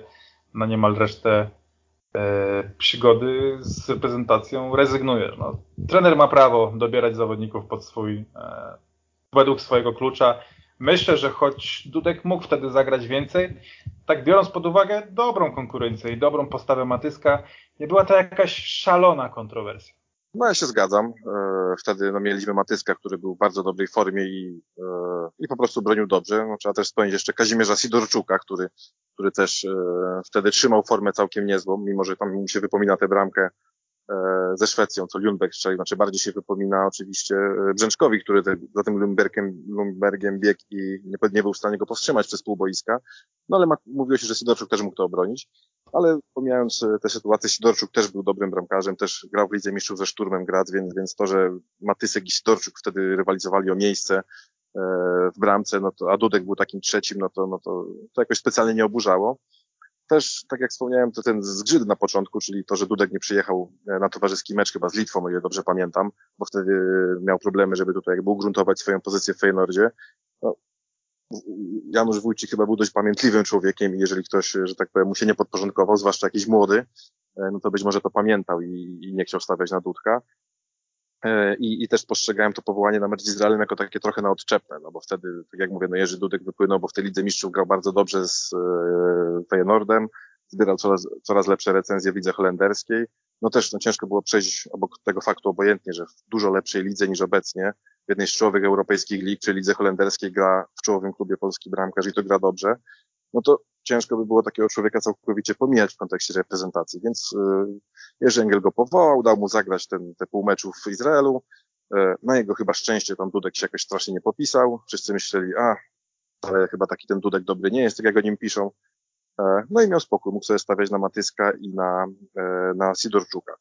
na niemal resztę przygody z reprezentacją rezygnuje. No, trener ma prawo dobierać zawodników pod swój, e, według swojego klucza. Myślę, że choć Dudek mógł wtedy zagrać więcej, tak biorąc pod uwagę dobrą konkurencję i dobrą postawę Matyska, nie była to jakaś szalona kontrowersja. No ja się zgadzam. E, wtedy no, mieliśmy Matyska, który był w bardzo dobrej formie i, e, i po prostu bronił dobrze. No, trzeba też wspomnieć jeszcze Kazimierza Sidorczuka, który, który też e, wtedy trzymał formę całkiem niezłą, mimo że tam mu się wypomina tę bramkę ze Szwecją, co Lundberg strzelił. Znaczy bardziej się wypomina oczywiście Brzęczkowi, który te, za tym Lundbergiem, Lundbergiem biegł i nie, nie, był w stanie go powstrzymać przez pół boiska. No ale ma, mówiło się, że Sidorczuk też mógł to obronić ale pomijając e, tę sytuację, Sidorczuk też był dobrym bramkarzem, też grał w Lidze Mistrzów ze Szturmem Graz, więc, więc to, że Matysek i Sidorczuk wtedy rywalizowali o miejsce e, w bramce, no to, a Dudek był takim trzecim, no to, no to, to jakoś specjalnie nie oburzało. Też, tak jak wspomniałem, to ten zgrzyt na początku, czyli to, że Dudek nie przyjechał e, na towarzyski mecz chyba z Litwą, o ile dobrze pamiętam, bo wtedy miał problemy, żeby tutaj jakby ugruntować swoją pozycję w Feyenoordzie. No, Janusz Wójcik chyba był dość pamiętliwym człowiekiem i jeżeli ktoś, że tak powiem, mu się nie podporządkował, zwłaszcza jakiś młody, e, no to być może to pamiętał i, i nie chciał stawiać na Dudka. E, I, I też postrzegałem to powołanie na mecz z Izraelem jako takie trochę na odczepne, no bo wtedy, tak jak mówię, no Jerzy Dudek wypłynął, bo w tej Lidze Mistrzów grał bardzo dobrze z e, Feyenoordem, zbierał coraz, coraz lepsze recenzje w lidze holenderskiej. No też no, ciężko było przejść obok tego faktu obojętnie, że w dużo lepszej lidze niż obecnie, w jednej z czołowych europejskich lig, czy lidze holenderskiej gra w czołowym klubie polski bramkarz i to gra dobrze, no to ciężko by było takiego człowieka całkowicie pomijać w kontekście reprezentacji. Więc yy, Jerzy Engel go powołał, dał mu zagrać ten, te pół w Izraelu. Yy, na jego chyba szczęście tam Dudek się jakoś strasznie nie popisał. Wszyscy myśleli, a, ale chyba taki ten Dudek dobry nie jest, tak jak o nim piszą. Yy, no i miał spokój, mógł sobie stawiać na Matyska i na, yy, na Sidorczuka.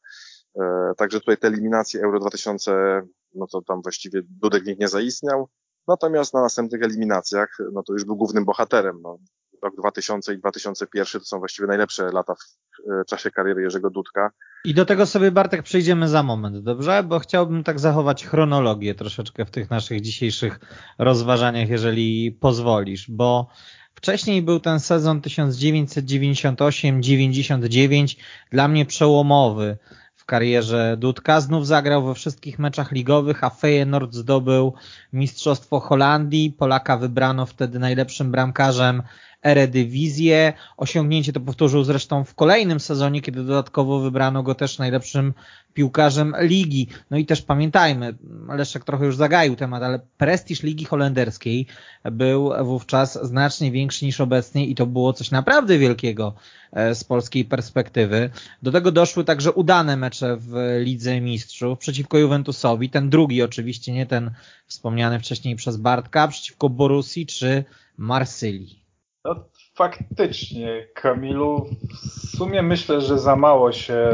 Także tutaj te eliminacje Euro 2000 no to tam właściwie Dudek nikt nie zaistniał. Natomiast na następnych eliminacjach, no to już był głównym bohaterem. No. Rok 2000 i 2001 to są właściwie najlepsze lata w e, czasie kariery Jerzego Dudka. I do tego sobie Bartek przejdziemy za moment, dobrze? Bo chciałbym tak zachować chronologię troszeczkę w tych naszych dzisiejszych rozważaniach, jeżeli pozwolisz, bo Wcześniej był ten sezon 1998-99, dla mnie przełomowy w karierze Dudka. Znów zagrał we wszystkich meczach ligowych, a Feyenoord zdobył Mistrzostwo Holandii. Polaka wybrano wtedy najlepszym bramkarzem Eredivisie. Osiągnięcie to powtórzył zresztą w kolejnym sezonie, kiedy dodatkowo wybrano go też najlepszym piłkarzem ligi. No i też pamiętajmy, Leszek trochę już zagaił temat, ale prestiż ligi holenderskiej był wówczas znacznie większy niż obecnie i to było coś naprawdę wielkiego e, z polskiej perspektywy. Do tego doszły także udane mecze w Lidze Mistrzów przeciwko Juventusowi, ten drugi oczywiście, nie ten wspomniany wcześniej przez Bartka, przeciwko Borussii czy Marsylii. No, faktycznie, Kamilu, w sumie myślę, że za mało się.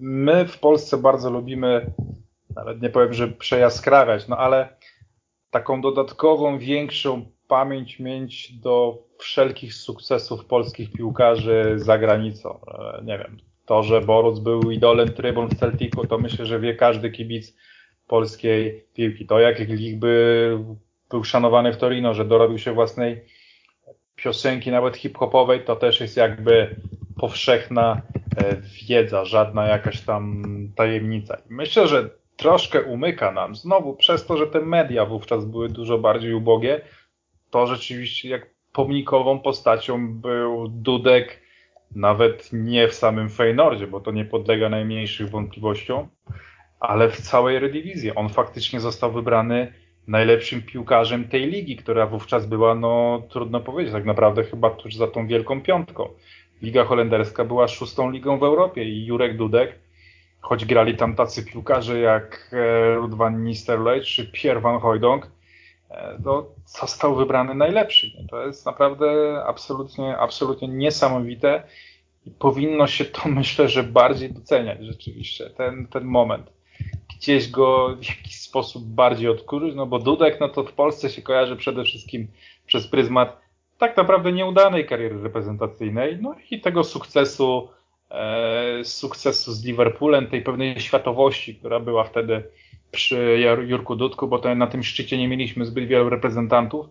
My w Polsce bardzo lubimy, nawet nie powiem, że przejaskrawiać, no ale taką dodatkową, większą pamięć mieć do wszelkich sukcesów polskich piłkarzy za granicą. E, nie wiem, to, że Boruc był idolem trybun w Celticu, to myślę, że wie każdy kibic polskiej piłki. To, jak Lich by był szanowany w Torino, że dorobił się własnej piosenki, nawet hip-hopowej, to też jest jakby powszechna e, wiedza, żadna jakaś tam tajemnica. Myślę, że troszkę umyka nam znowu przez to, że te media wówczas były dużo bardziej ubogie, to rzeczywiście jak pomnikową postacią był Dudek, nawet nie w samym Feynordzie, bo to nie podlega najmniejszych wątpliwościom, ale w całej Redivizji. On faktycznie został wybrany najlepszym piłkarzem tej ligi, która wówczas była, no trudno powiedzieć, tak naprawdę chyba tuż za tą wielką piątką. Liga holenderska była szóstą ligą w Europie i Jurek Dudek, choć grali tam tacy piłkarze jak e, Rud van Nistelrooy czy Pierre van Hooijdonk, e, to został wybrany najlepszy. To jest naprawdę absolutnie, absolutnie niesamowite i powinno się to myślę, że bardziej doceniać rzeczywiście, ten, ten moment. Gdzieś go w jakiś sposób bardziej odkurzyć, no bo Dudek no to w Polsce się kojarzy przede wszystkim przez pryzmat tak naprawdę nieudanej kariery reprezentacyjnej, no i tego sukcesu, e, sukcesu z Liverpoolem, tej pewnej światowości, która była wtedy przy Jurku Dudku, bo to na tym szczycie nie mieliśmy zbyt wielu reprezentantów.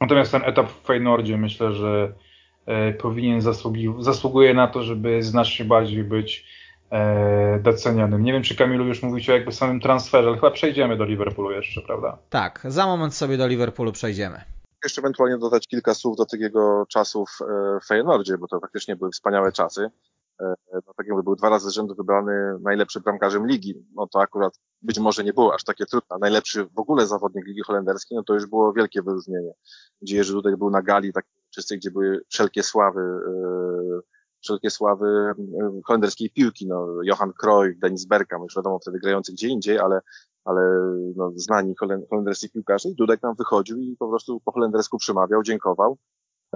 Natomiast ten etap w Feynordzie myślę, że e, powinien zasługi, zasługuje na to, żeby znacznie bardziej być docenionym. Nie wiem, czy Kamilu już mówicie o jakby samym transferze, ale chyba przejdziemy do Liverpoolu jeszcze, prawda? Tak, za moment sobie do Liverpoolu przejdziemy. Jeszcze ewentualnie dodać kilka słów do tych jego czasów e, w Feyenoordzie, bo to faktycznie były wspaniałe czasy. E, no, tak jakby był dwa razy z rzędu wybrany najlepszym bramkarzem ligi. No to akurat być może nie było aż takie trudne. Najlepszy w ogóle zawodnik Ligi Holenderskiej, no to już było wielkie wyróżnienie. Gdzie Jerzy Dudek był na gali takiej czystej, gdzie były wszelkie sławy, wszelkie sławy holenderskiej piłki. No, Johan Cruyff, Denis Bergkamp, już wiadomo wtedy grający gdzie indziej, ale, ale no, znani holenderskich piłkarze i Dudek tam wychodził i po prostu po holendersku przemawiał, dziękował.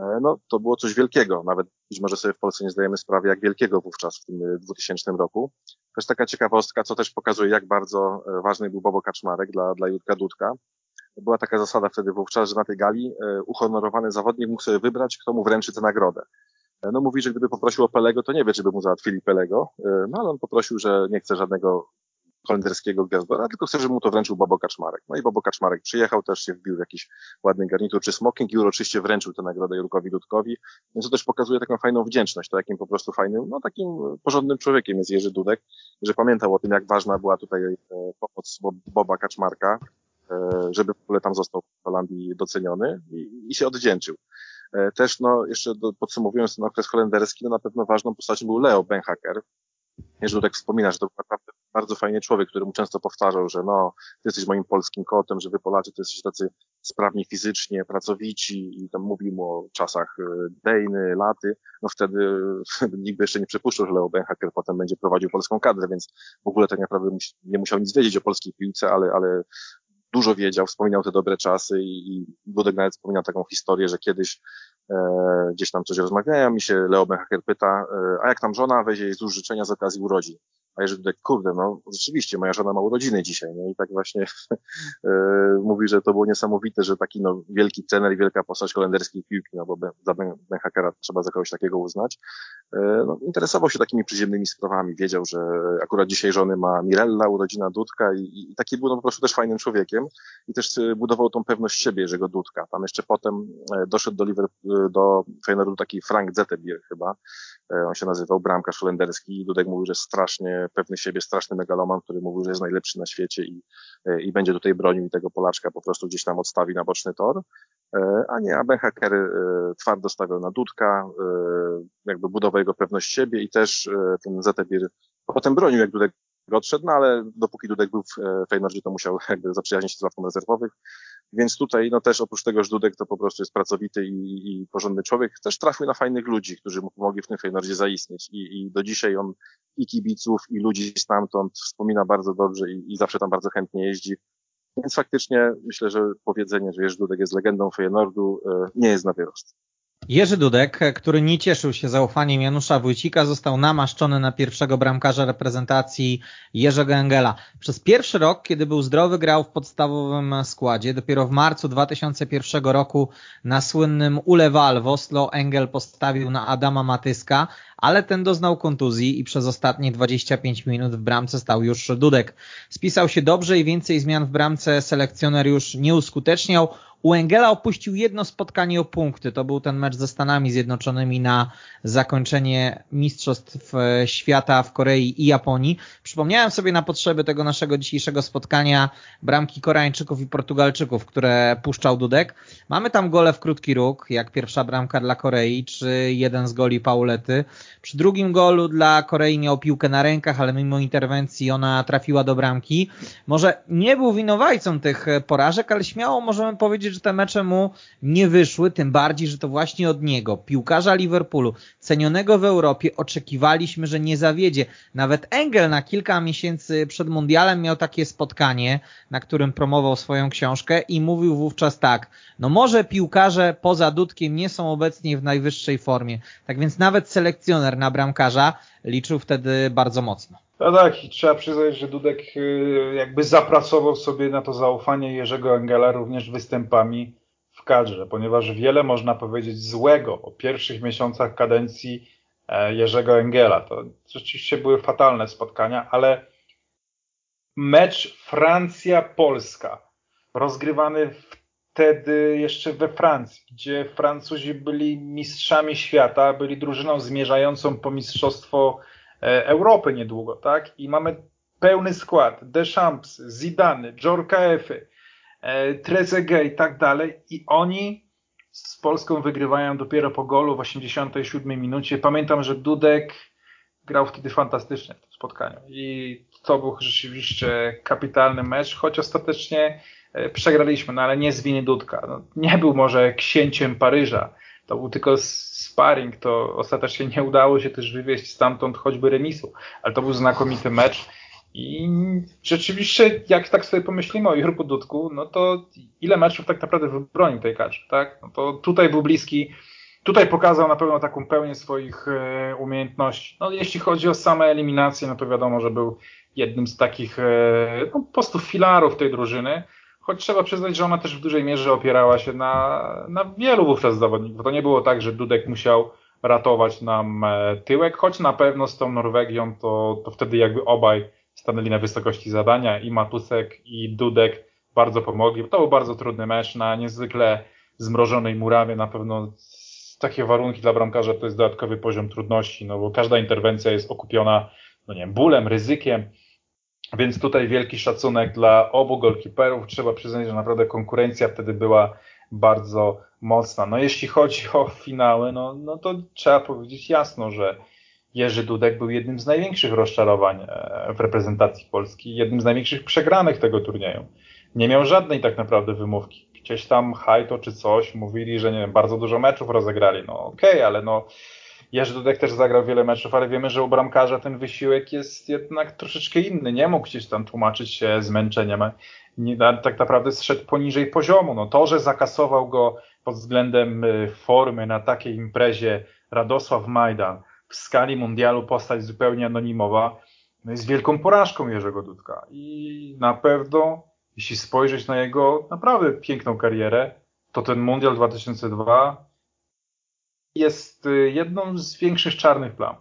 E, no, to było coś wielkiego. Nawet być może sobie w Polsce nie zdajemy sprawy, jak wielkiego wówczas w tym 2000 e, roku. Też taka ciekawostka, co też pokazuje, jak bardzo e, ważny był Bobo Kaczmarek dla, dla Jurka Dudka. Była taka zasada wtedy wówczas, że na tej gali uhonorowany zawodnik mógł sobie wybrać, kto mu wręczy tę nagrodę. No mówi, że gdyby poprosił o Pelego, to nie wie, czy by mu załatwili Pelego, no ale on poprosił, że nie chce żadnego holenderskiego gwiazdora, tylko chce, żeby mu to wręczył Bobo Kaczmarek. No i Bobo Kaczmarek przyjechał, też się wbił w jakiś ładny garnitur czy smoking i uroczyście wręczył tę nagrodę Jurkowi Dudkowi, więc to też pokazuje taką fajną wdzięczność, to jakim po prostu fajnym, no takim porządnym człowiekiem jest Jerzy Dudek, że pamiętał o tym, jak ważna była tutaj e, pomoc Boba Kaczmarka, e, żeby w ogóle tam został w Holandii doceniony i, i się odwdzięczył. E, też, no, jeszcze do, podsumowując ten okres holenderski, no na pewno ważną postacią był Leo Benhaker, Jerzy tak wspomina, że to był naprawdę bardzo fajny człowiek, który mu często powtarzał, że no, ty jesteś moim polskim kotem, że wy Polacy to jesteście tacy sprawni fizycznie, pracowici i tam mówił mu o czasach e, Dejny, laty, no wtedy nikt by jeszcze nie przypuszczał, że Leo Benhaker potem będzie prowadził polską kadrę, więc w ogóle tak naprawdę nie musiał nic wiedzieć o polskiej piłce, ale, ale dużo wiedział, wspominał te dobre czasy i, i Budek nawet wspominał taką historię, że kiedyś e, gdzieś tam coś rozmawiają i się Leo Benhaker pyta, e, a jak tam żona weźmie jej z życzenia z okazji urodzin? A jeżeli tutaj, kurde, no rzeczywiście, moja żona ma urodziny dzisiaj, nie? I tak właśnie e, mówi, że to było niesamowite, że taki no, wielki trener i wielka postać holenderskiej piłki, no bo za Ben, ben Hackera trzeba za kogoś takiego uznać, e, no, interesował się takimi przyziemnymi sprawami, wiedział, że akurat dzisiaj żony ma Mirella, urodzina Dudka i, i taki był no, po prostu też fajnym człowiekiem i też e, budował tą pewność siebie, Jerzego Dudka. Tam jeszcze potem doszedł do Liverpool, do Feyenoordu taki Frank Zettebier chyba, on się nazywał, bramkarz holenderski i Dudek mówił, że strasznie pewny siebie, straszny megaloman, który mówił, że jest najlepszy na świecie i, e, i będzie tutaj bronił i tego Polaczka po prostu gdzieś tam odstawi na boczny tor. E, a nie, a Ben Hacker e, twardo stawiał na Dudka, jakby budował jego pewność siebie i też ten Zetebir potem bronił, jak Dudek odszedł, no ale dopóki Dudek był w Feyenoordzie, to musiał jakby zaprzyjaźnić się z ławką rezerwowych. Więc tutaj, no też oprócz tego, że Dudek to po prostu jest pracowity i, i porządny człowiek, też trafił na fajnych ludzi, którzy mu pomogli w tym Feyenoordzie zaistnieć. I, I do dzisiaj on i kibiców, i ludzi stamtąd wspomina bardzo dobrze i, i zawsze tam bardzo chętnie jeździ. Więc faktycznie myślę, że powiedzenie, że Jerzy Dudek jest legendą Feyenoordu, e, nie jest na wyrost. Jerzy Dudek, który nie cieszył się zaufaniem Janusza Wójcika, został namaszczony na pierwszego bramkarza reprezentacji Jerzego Engela. Przez pierwszy rok, kiedy był zdrowy, grał w podstawowym składzie. Dopiero w marcu 2001 roku na słynnym Ulewal w Oslo Engel postawił na Adama Matyska, ale ten doznał kontuzji i przez ostatnie 25 minut w bramce stał już Dudek. Spisał się dobrze i więcej zmian w bramce selekcjoner już nie uskuteczniał. U Engela opuścił jedno spotkanie o punkty. To był ten mecz ze Stanami Zjednoczonymi na zakończenie Mistrzostw e, Świata w Korei i Japonii. Przypomniałem sobie na potrzeby tego naszego dzisiejszego spotkania bramki Koreańczyków i Portugalczyków, które puszczał Dudek. Mamy tam gole w krótki róg, jak pierwsza bramka dla Korei, czy jeden z goli Paulety. Przy drugim golu dla Korei miał piłkę na rękach, ale mimo interwencji ona trafiła do bramki. Może nie był winowajcą tych porażek, ale śmiało możemy powiedzieć, że te mecze mu nie wyszły, tym bardziej, że to właśnie od niego, piłkarza Liverpoolu, cenionego w Europie, oczekiwaliśmy, że nie zawiedzie. Nawet Engel na kilka miesięcy przed mundialem miał takie spotkanie, na którym promował swoją książkę i mówił wówczas tak, no może piłkarze poza Dudkiem nie są obecnie w najwyższej formie, tak więc nawet selekcjoner na bramkarza liczył wtedy bardzo mocno. No tak, i trzeba przyznać, że Dudek y, jakby zapracował sobie na to zaufanie Jerzego Engela również występami w kadrze, ponieważ wiele można powiedzieć złego o pierwszych miesiącach kadencji e, Jerzego Engela. To rzeczywiście były fatalne spotkania, ale mecz Francja-Polska, rozgrywany wtedy jeszcze we Francji, gdzie Francuzi byli mistrzami świata, byli drużyną zmierzającą po mistrzostwo Europy niedługo, tak? I mamy pełny skład, Deschamps, Zidane, Djorkaefy, e, Trezeguet i tak dalej i oni z Polską wygrywają dopiero po golu w 87 minucie. Pamiętam, że Dudek grał wtedy fantastycznie w tym spotkaniu i to był rzeczywiście kapitalny mecz, choć ostatecznie e, przegraliśmy, no ale nie z winy Dudka. No, nie był może księciem Paryża, to był tylko sparring, to ostatecznie nie udało się też wywieźć stamtąd choćby remisu, ale to był znakomity mecz i rzeczywiście, jak tak sobie pomyślimy o Jurku Dudku, no to ile meczów tak naprawdę wybronił tej kadrze, tak? No to tutaj był bliski Tutaj pokazał na pewno taką pełnię swoich e, umiejętności. No, jeśli chodzi o same eliminacje, no to wiadomo, że był jednym z takich e, no, po prostu filarów tej drużyny, choć trzeba przyznać, że ona też w dużej mierze opierała się na, na wielu wówczas zawodników. To nie było tak, że Dudek musiał ratować nam e, tyłek, choć na pewno z tą Norwegią to, to wtedy jakby obaj stanęli na wysokości zadania i Matusek i Dudek bardzo pomogli. To był bardzo trudny mecz na niezwykle zmrożonej murawie, na pewno takie warunki dla bramkarza to jest dodatkowy poziom trudności, no bo każda interwencja jest okupiona, no nie wiem, bólem, ryzykiem, więc tutaj wielki szacunek dla obu golkiperów. Trzeba przyznać, że naprawdę konkurencja wtedy była bardzo mocna. No jeśli chodzi o finały, no, no to trzeba powiedzieć jasno, że Jerzy Dudek był jednym z największych rozczarowań e, w reprezentacji Polski, jednym z największych przegranych tego turnieju. Nie miał żadnej tak naprawdę wymówki gdzieś tam hajto czy coś, mówili, że nie wiem, bardzo dużo meczów rozegrali. No okej, okay, ale no Jerzy Dudek też zagrał wiele meczów, ale wiemy, że u bramkarza ten wysiłek jest jednak troszeczkę inny. Nie mógł gdzieś tam tłumaczyć się zmęczeniem. Nie, tak naprawdę zszedł poniżej poziomu. No to, że zakasował go pod względem y, formy na takiej imprezie Radosław Majdan w skali mundialu postać zupełnie anonimowa, no jest wielką porażką Jerzego Dudka. I na pewno jeśli spojrzeć na jego naprawdę piękną karierę, to ten Mundial 2002 jest y, jedną z większych czarnych plam.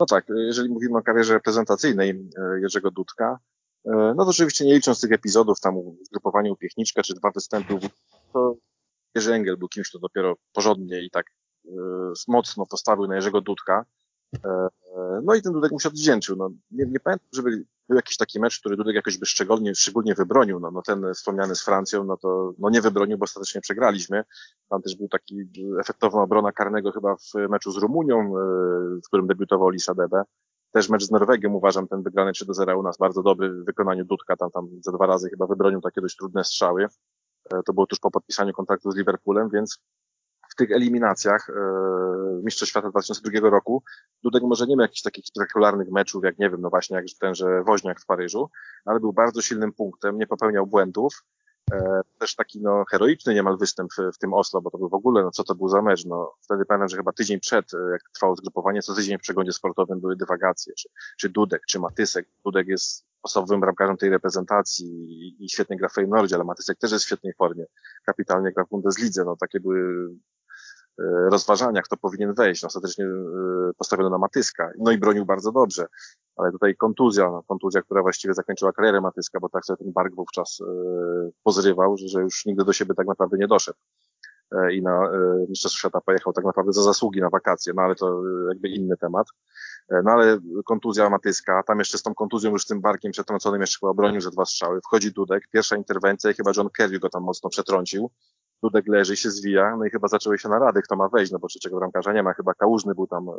No tak, jeżeli mówimy o karierze reprezentacyjnej y, Jerzego Dudka, y, no to oczywiście nie licząc tych epizodów tam w grupowaniu Piechniczka czy dwa występy, to Jerzy Engel był kimś, kto dopiero porządnie i tak mocno postawił na Jerzego Dudka. No i ten Dudek mu się odwdzięczył. No, nie, nie pamiętam, żeby był jakiś taki mecz, który Dudek jakoś by szczególnie, szczególnie wybronił. No, no ten wspomniany z Francją, no to no nie wybronił, bo ostatecznie przegraliśmy. Tam też był taki efektowna obrona karnego chyba w meczu z Rumunią, e, w którym debiutował Lisa Debe. Też mecz z Norwegią uważam ten wygrany 3 do 0 u nas bardzo dobry w wykonaniu Dudka. Tam, tam za dwa razy chyba wybronił takie dość trudne strzały. E, to było tuż po podpisaniu kontraktu z Liverpoolem, więc tych eliminacjach e, Mistrzostw Świata 2002 roku Dudek może nie miał jakichś takich spektakularnych meczów, jak nie wiem, no właśnie jak tenże Woźniak w Paryżu, ale był bardzo silnym punktem, nie popełniał błędów. E, też taki no, heroiczny niemal występ w, w tym Oslo, bo to był w ogóle, no co to był za mecz, no wtedy pamiętam, że chyba tydzień przed, e, jak trwało zgrupowanie, co tydzień w przeglądzie sportowym były dywagacje, czy, czy Dudek, czy Matysek. Dudek jest osobowym bramkarzem tej reprezentacji i, i świetnie gra w Feyenoordzie, ale Matysek też jest w świetnej formie. Kapitalnie gra w Bundeslidze, no takie były E, rozważania, kto powinien wejść. Ostatecznie e, postawiono na Matyska. No i bronił bardzo dobrze. Ale tutaj kontuzja, no, kontuzja, która właściwie zakończyła karierę Matyska, bo tak sobie ten bark wówczas e, pozrywał, że, już nigdy do siebie tak naprawdę nie doszedł. I na Mistrzostwo Świata pojechał tak naprawdę za zasługi na wakacje, no ale to jakby inny temat. No ale kontuzja Matyska, tam jeszcze z tą kontuzją już z tym barkiem przetrąconym jeszcze chyba obronił że dwa strzały. Wchodzi Dudek, pierwsza interwencja i chyba John Kerry go tam mocno przetrącił. Dudek leży, się zwija, no i chyba zaczęły się narady, kto ma wejść, no bo trzeciego bramkarza nie ma, chyba Kałużny był tam e,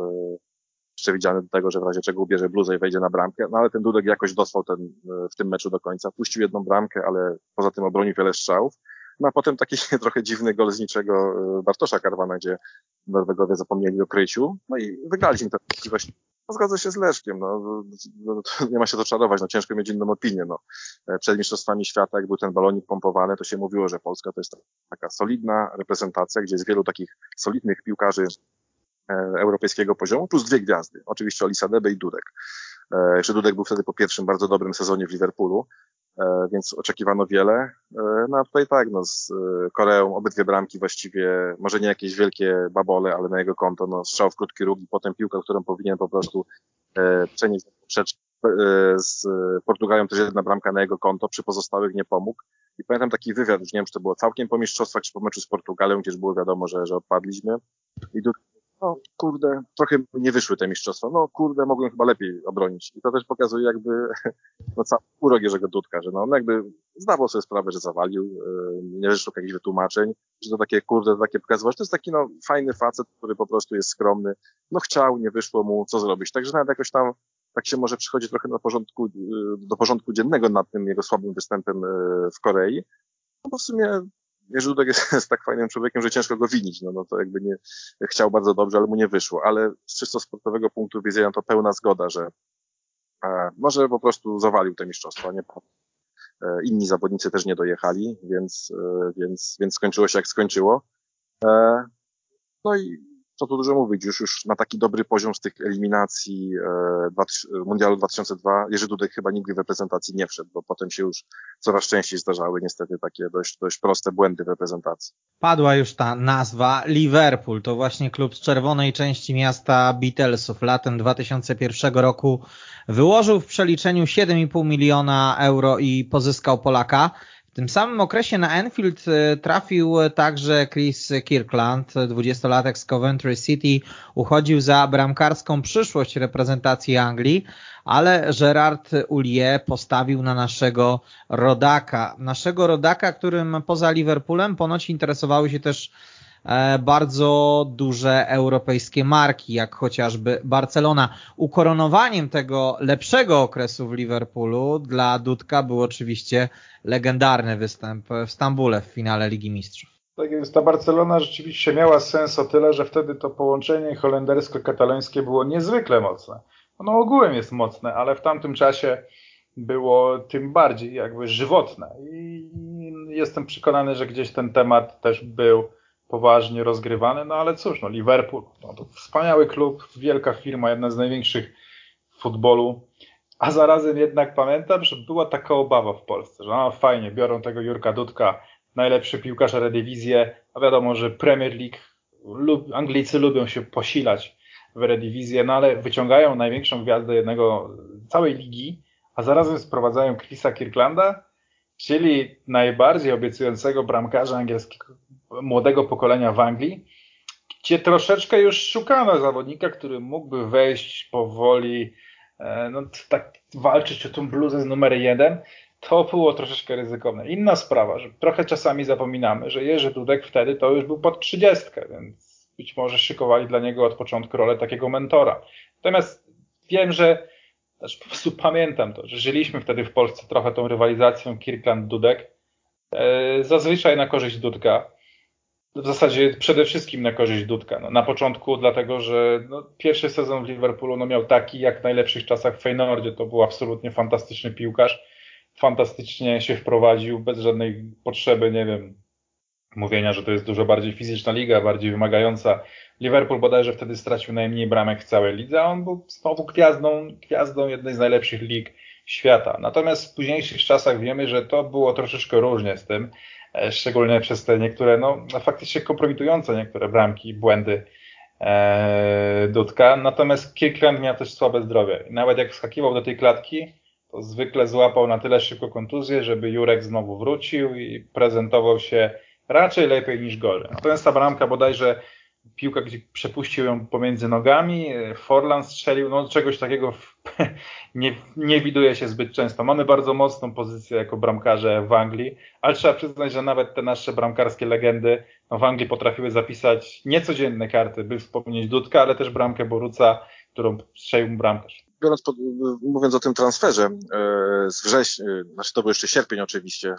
przewidziany do tego, że w razie czego ubierze bluzę i wejdzie na bramkę, no ale ten Dudek jakoś dostał ten, e, w tym meczu do końca, puścił jedną bramkę, ale poza tym obronił wiele strzałów, no a potem taki trochę dziwny gol z niczego e, Bartosza Karwana, gdzie Norwegowie zapomnieli o kryciu, no i wygraliśmy tę możliwość no, się z Leszkiem, no, no nie ma się to czarować, no ciężko mieć inną opinię, no. E, przed Mistrzostwami Świata, jak był ten balonik pompowany, to się mówiło, że Polska to jest taka solidna reprezentacja, gdzie jest wielu takich solidnych piłkarzy europejskiego poziomu, plus dwie gwiazdy. Oczywiście Olisa Debe i Dudek. Jeszcze Dudek był wtedy po pierwszym bardzo dobrym sezonie w Liverpoolu, więc oczekiwano wiele. No a tutaj tak, no z Koreą obydwie bramki właściwie, może nie jakieś wielkie babole, ale na jego konto, no strzał w krótki róg i potem piłka, którą powinien po prostu przenieść E, z Portugalią też jedna bramka na jego konto, przy pozostałych nie pomógł. I pamiętam taki wywiad, już nie wiem, czy to było całkiem po mistrzostwach, czy po meczu z Portugalią, gdzież było wiadomo, że, że odpadliśmy. I no kurde, trochę nie wyszły te mistrzostwa. No kurde, mogłem chyba lepiej obronić. I to też pokazuje jakby no, cały urok Jerzego Dudka, że no on jakby zdawał sobie sprawę, że zawalił, e, nie wyszło jakichś wytłumaczeń, że to takie kurde, takie pokazywać. To jest taki no fajny facet, który po prostu jest skromny. No chciał, nie wyszło mu, co zrobić. Także nawet jakoś tam tak się może przychodzi trochę na porządku, y, do porządku dziennego nad tym jego słabym występem y, w Korei. No bo w sumie Dudek jest, jest, tak fajnym człowiekiem, że ciężko go winić. No, no to jakby nie chciał bardzo dobrze, ale mu nie wyszło. Ale z czysto sportowego punktu widzenia to pełna zgoda, że e, może po prostu zawalił te mistrzostwa. Nie? E, inni zawodnicy też nie dojechali, więc, e, więc, więc skończyło się jak skończyło. E, no i co tu dużo mówić, już, już na taki dobry poziom z tych eliminacji e, Mundialu 2002 Jerzy Dudek chyba nigdy w reprezentacji nie wszedł, bo potem się już coraz częściej zdarzały niestety takie dość, dość proste błędy w reprezentacji. Padła już ta nazwa Liverpool, to właśnie klub z czerwonej części miasta Beatlesów latem 2001 roku wyłożył w przeliczeniu 7,5 miliona euro i pozyskał Polaka. W tym samym okresie na Enfield e, trafił także Chris Kirkland, 20-latek z Coventry City, uchodził za bramkarską przyszłość reprezentacji Anglii, ale Gerard Ulie postawił na naszego rodaka. Naszego rodaka, którym poza Liverpoolem ponoć interesowały się też bardzo duże europejskie marki, jak chociażby Barcelona. Ukoronowaniem tego lepszego okresu w Liverpoolu dla Dudka był oczywiście legendarny występ w Stambule w finale Ligi Mistrzów. Tak jest, ta Barcelona rzeczywiście miała sens o tyle, że wtedy to połączenie holendersko-katalońskie było niezwykle mocne. Ono ogółem jest mocne, ale w tamtym czasie było tym bardziej jakby żywotne. I jestem przekonany, że gdzieś ten temat też był poważnie rozgrywany, no ale cóż, no Liverpool, no to wspaniały klub, wielka firma, jedna z największych w futbolu, a zarazem jednak pamiętam, że była taka obawa w Polsce, że no fajnie, biorą tego Jurka Dudka, najlepszy piłkarz Redivizję, a wiadomo, że Premier League, lub, Anglicy lubią się posilać w Redivizję, no ale wyciągają największą gwiazdę jednego, całej ligi, a zarazem sprowadzają Chrisa Kirklanda, czyli najbardziej obiecującego bramkarza angielskiego, młodego pokolenia w Anglii, gdzie troszeczkę już szukano zawodnika, który mógłby wejść powoli, e, no, tak walczyć o tą bluzę z numer jeden, to było troszeczkę ryzykowne. Inna sprawa, że trochę czasami zapominamy, że Jerzy Dudek wtedy to już był pod trzydziestkę, więc być może szykowali dla niego od początku rolę takiego mentora. Natomiast wiem, że też po prostu pamiętam to, że żyliśmy wtedy w Polsce trochę tą rywalizacją Kirkland-Dudek, e, zazwyczaj na korzyść Dudka w zasadzie przede wszystkim na korzyść Dudka. No, na początku dlatego, że no, pierwszy sezon w Liverpoolu no, miał taki jak w najlepszych czasach w Feynordzie. To był absolutnie fantastyczny piłkarz. Fantastycznie się wprowadził, bez żadnej potrzeby, nie wiem, mówienia, że to jest dużo bardziej fizyczna liga, bardziej wymagająca. Liverpool bodajże wtedy stracił najmniej bramek w całej lidze, a on był znowu gwiazdą, gwiazdą jednej z najlepszych lig świata. Natomiast w późniejszych czasach wiemy, że to było troszeczkę różnie z tym. E, szczególnie przez te niektóre, no faktycznie kompromitujące niektóre bramki, błędy e, Dudka. Natomiast Kirkland miał też słabe zdrowie. Nawet jak wskakiwał do tej klatki, to zwykle złapał na tyle szybko kontuzję, żeby Jurek znowu wrócił i prezentował się raczej lepiej niż gorzej. Natomiast ta bramka bodajże piłka, gdzie przepuścił ją pomiędzy nogami, Forlan strzelił, no czegoś takiego nie, nie widuje się zbyt często. Mamy bardzo mocną pozycję jako bramkarze w Anglii, ale trzeba przyznać, że nawet te nasze bramkarskie legendy no, w Anglii potrafiły zapisać niecodzienne karty, by wspomnieć Dudka, ale też bramkę Boruca, którą strzelił bramkarz biorąc pod, mówiąc o tym transferze e, z września, e, znaczy to był jeszcze sierpień oczywiście,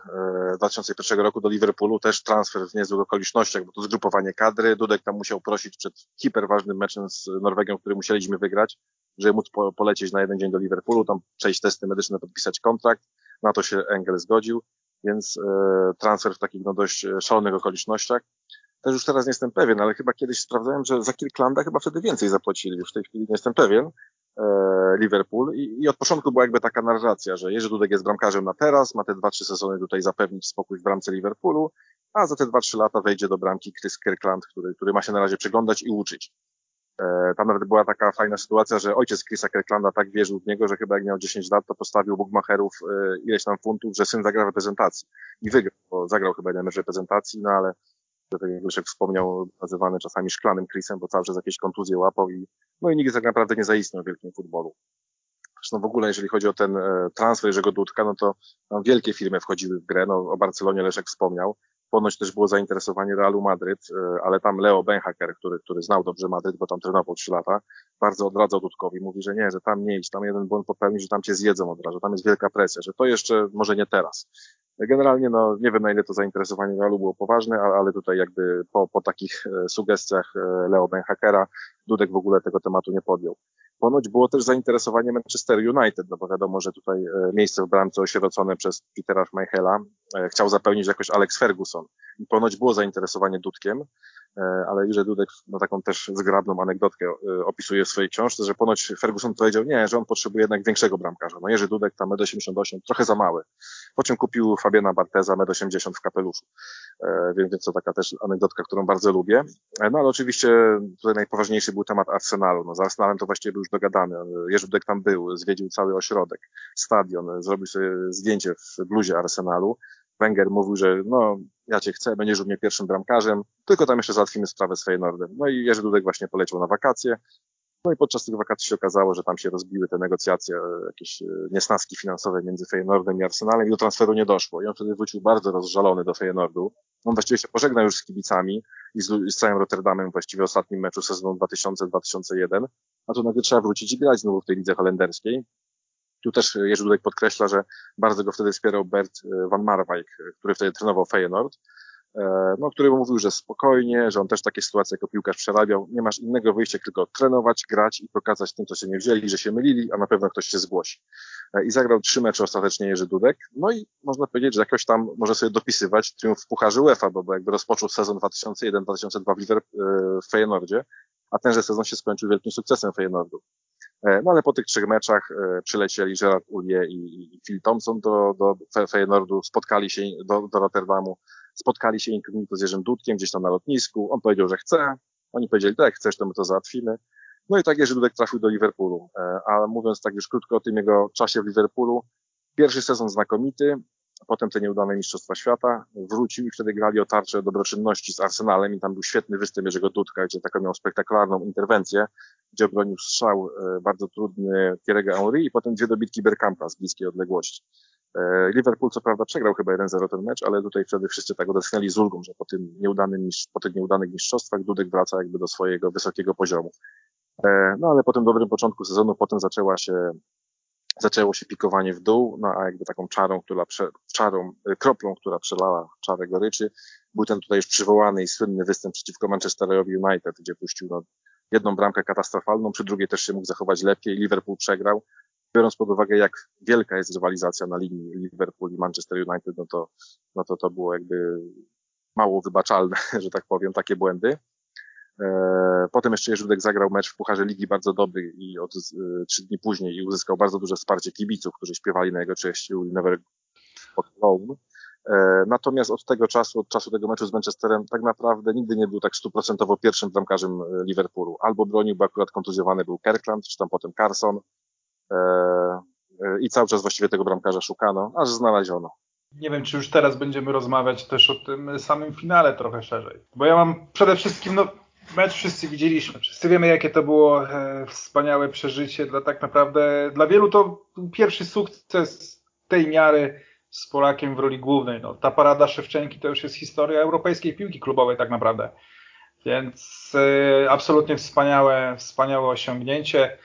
2001 e, roku do Liverpoolu, też transfer w niezłych okolicznościach, bo to zgrupowanie kadry, Dudek tam musiał prosić przed hiperważnym meczem z Norwegią, który musieliśmy wygrać, żeby móc po, polecieć na jeden dzień do Liverpoolu, tam przejść testy medyczne, podpisać kontrakt, na to się Engel zgodził, więc transfer w takich no dość szalonych okolicznościach. też już teraz nie jestem pewien, ale chyba kiedyś sprawdzałem, że za Kirklanda chyba wtedy więcej zapłacili, już w tej chwili nie jestem pewien, Liverpool I, i od początku była jakby taka narracja, że Jerzy Dudek jest bramkarzem na teraz, ma te dwa, trzy sezony tutaj zapewnić spokój w bramce Liverpoolu, a za te dwa, trzy lata wejdzie do bramki Chris Kirkland, który, który ma się na razie przyglądać i uczyć. E, tam nawet była taka fajna sytuacja, że ojciec Chrisa Kirklanda tak wierzył w niego, że chyba jak miał 10 lat, to postawił Bugmacherów e, ileś tam funtów, że syn zagra w reprezentacji. I wygrał, bo zagrał chyba jeden mecz reprezentacji, no ale tak jak Leszek wspomniał, nazywany czasami szklanym Chrisem, bo cały czas jakieś kontuzje łapał i no i nigdy tak naprawdę nie zaistniał w wielkim futbolu. Zresztą w ogóle, jeżeli chodzi o ten e, transfer Jerzego Dudka, no to wielkie firmy wchodziły w grę. No, o Barcelonie Leszek wspomniał. Ponoć też było zainteresowanie Realu Madryt, e, ale tam Leo Benhaker, który, który znał dobrze Madryt, bo tam trenował trzy lata, bardzo odradzał Dudkowi. Mówi, że nie, że tam nie idź, tam jeden błąd popełni, że tam cię zjedzą od razu, tam jest wielka presja, że to jeszcze może nie teraz. Generalnie, no, nie wiem na ile to zainteresowanie Realu było poważne, ale tutaj jakby po, po takich e, sugestiach e, Leo Benhakera Dudek w ogóle tego tematu nie podjął. Ponoć było też zainteresowanie Manchester United, no bo wiadomo, że tutaj e, miejsce w bramce osierocone przez Petera Schmeichela chciał zapełnić jakoś Alex Ferguson. I ponoć było zainteresowanie Dudkiem, E, ale Jerzy Dudek no, taką też zgrabną anegdotkę e, opisuje w swojej książce, że ponoć Ferguson powiedział nie, że on potrzebuje jednak większego bramkarza. No Jerzy Dudek tam 1,88 trochę za mały. Po czym kupił Fabiana Barteza 1,80 w kapeluszu. E, więc, więc to taka też anegdotka, którą bardzo lubię. No ale oczywiście tutaj najpoważniejszy był temat Arsenalu. No z Arsenalem to właściwie był już dogadany. Jerzy Dudek tam był, zwiedził cały ośrodek, stadion, zrobił sobie zdjęcie w bluzie Arsenalu. Wenger mówił, że no, ja cię chcę, będziesz u mnie pierwszym bramkarzem, tylko tam jeszcze załatwimy sprawę z Feyenoordem. No i Jerzy Dudek właśnie poleciał na wakacje, no i podczas tych wakacji się okazało, że tam się rozbiły te negocjacje, e, jakieś e, niesnaski finansowe między Feyenoordem i Arsenalem i do transferu nie doszło. I on wtedy wrócił bardzo rozżalony do Feyenoordu. On właściwie się pożegnał już z kibicami i z, z całym Rotterdamem właściwie w ostatnim meczu sezonu 2000-2001, a tu nagle trzeba wrócić i grać znowu w tej lidze holenderskiej. Tu też Jerzy Dudek podkreśla, że bardzo go wtedy wspierał Bert e, van Marwijk, który wtedy trenował Feyenoord, e, no, który mówił, że spokojnie, że on też takie sytuacje jako piłkarz przerabiał. Nie masz innego wyjścia, tylko trenować, grać i pokazać tym, co się nie wzięli, że się mylili, a na pewno ktoś się zgłosi. E, I zagrał trzy mecze ostatecznie Jerzy Dudek. No i można powiedzieć, że jakoś tam może sobie dopisywać triumf w Pucharze UEFA, bo, jakby rozpoczął sezon 2001-2002 w, Liver, w Feyenoordzie, a tenże sezon się skończył wielkim sukcesem Feyenoordu. E, no ale po tych trzech meczach e, przylecieli Gerard Ulie i, Phil Thompson do, do Feyenoordu, spotkali się do, do Rotterdamu, spotkali się inkognito z Jerzym Dudkiem gdzieś tam na lotnisku. On powiedział, że chce. Oni powiedzieli, tak, chcesz, to my to załatwimy. No i tak Jerzy Dudek trafił do Liverpoolu. E, a mówiąc tak już krótko o tym jego czasie w Liverpoolu, pierwszy sezon znakomity, potem te nieudane Mistrzostwa Świata, wrócił i wtedy grali o tarczę dobroczynności z Arsenalem i tam był świetny występ Jerzego Dudka, gdzie taką miał spektakularną interwencję, gdzie obronił strzał e, bardzo trudny Thierry'ego Henry i potem dwie dobitki Bergkampa z bliskiej odległości. E, Liverpool co prawda przegrał chyba 1-0 ten mecz, ale tutaj wtedy wszyscy tak odetchnęli z ulgą, że po, tym nieudanym, po tych nieudanych mistrzostwach Dudek wraca jakby do swojego wysokiego poziomu. E, no ale po tym dobrym początku sezonu potem zaczęła się zaczęło się pikowanie w dół, no a jakby taką czarą, która prze, czarą, y, kroplą, która przelała czarę goryczy, był ten tutaj już przywołany i słynny występ przeciwko Manchesterowi United, gdzie puścił no, jedną bramkę katastrofalną, przy drugiej też się mógł zachować lepiej, Liverpool przegrał. Biorąc pod uwagę, jak wielka jest rywalizacja na linii Liverpool i Manchester United, no to, no to to było jakby mało wybaczalne, że tak powiem, takie błędy. E, potem jeszcze Jerzy Dudek zagrał mecz w Pucharze Ligi bardzo dobry i od e, trzy dni później i uzyskał bardzo duże wsparcie kibiców, którzy śpiewali na jego cześć You Never Got Alone. E, natomiast od tego czasu, od czasu tego meczu z Manchesterem, tak naprawdę nigdy nie był tak stuprocentowo pierwszym bramkarzem Liverpoolu. Albo bronił, bo akurat kontuzjowany był Kirkland, czy tam potem Carson. I cały czas właściwie tego bramkarza szukano, aż znaleziono. Nie wiem, czy już teraz będziemy rozmawiać też o tym samym finale trochę szerzej. Bo ja mam przede wszystkim, no mecz wszyscy widzieliśmy. Wszyscy wiemy, jakie to było e, wspaniałe przeżycie. Dla tak naprawdę, dla wielu to pierwszy sukces tej miary z Polakiem w roli głównej. No, ta parada Szewczenki to już jest historia europejskiej piłki klubowej tak naprawdę. Więc e, absolutnie wspaniałe, wspaniałe osiągnięcie.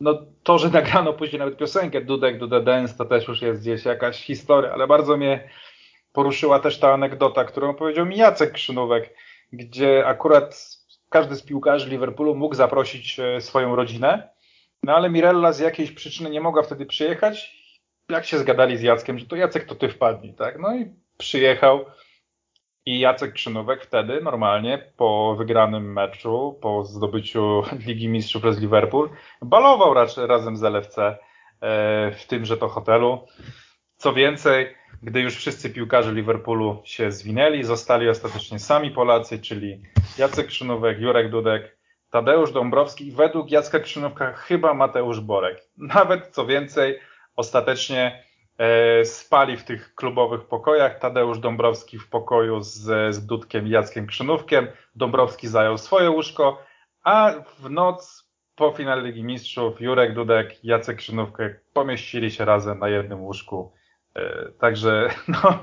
No to, że nagrano później nawet piosenkę Dudek, Dudek Dance, to też już jest gdzieś jakaś historia, ale bardzo mnie poruszyła też ta anegdota, którą powiedział mi Jacek Krzynówek gdzie akurat każdy z piłkarzy Liverpoolu mógł zaprosić e, swoją rodzinę, no ale Mirella z jakiejś przyczyny nie mogła wtedy przyjechać. Jak się zgadali z Jackiem, że to Jacek to ty wpadnij, tak? No i przyjechał I Jacek Krzynówek wtedy normalnie po wygranym meczu, po zdobyciu Ligi Mistrzów przez Liverpool, balował raczej razem z LFC e, w tymże to hotelu. Co więcej, gdy już wszyscy piłkarze Liverpoolu się zwinęli, zostali ostatecznie sami Polacy, czyli Jacek Krzynówek, Jurek Dudek, Tadeusz Dąbrowski i według Jacka Krzynówka chyba Mateusz Borek. Nawet co więcej, ostatecznie e, spali w tych klubowych pokojach. Tadeusz Dąbrowski w pokoju z, z Dudkiem Jackiem Krzynówkiem. Dąbrowski zajął swoje łóżko, a w noc po finale Ligi Mistrzów Jurek Dudek Jacek Krzynówkę pomieścili się razem na jednym łóżku. E, także no,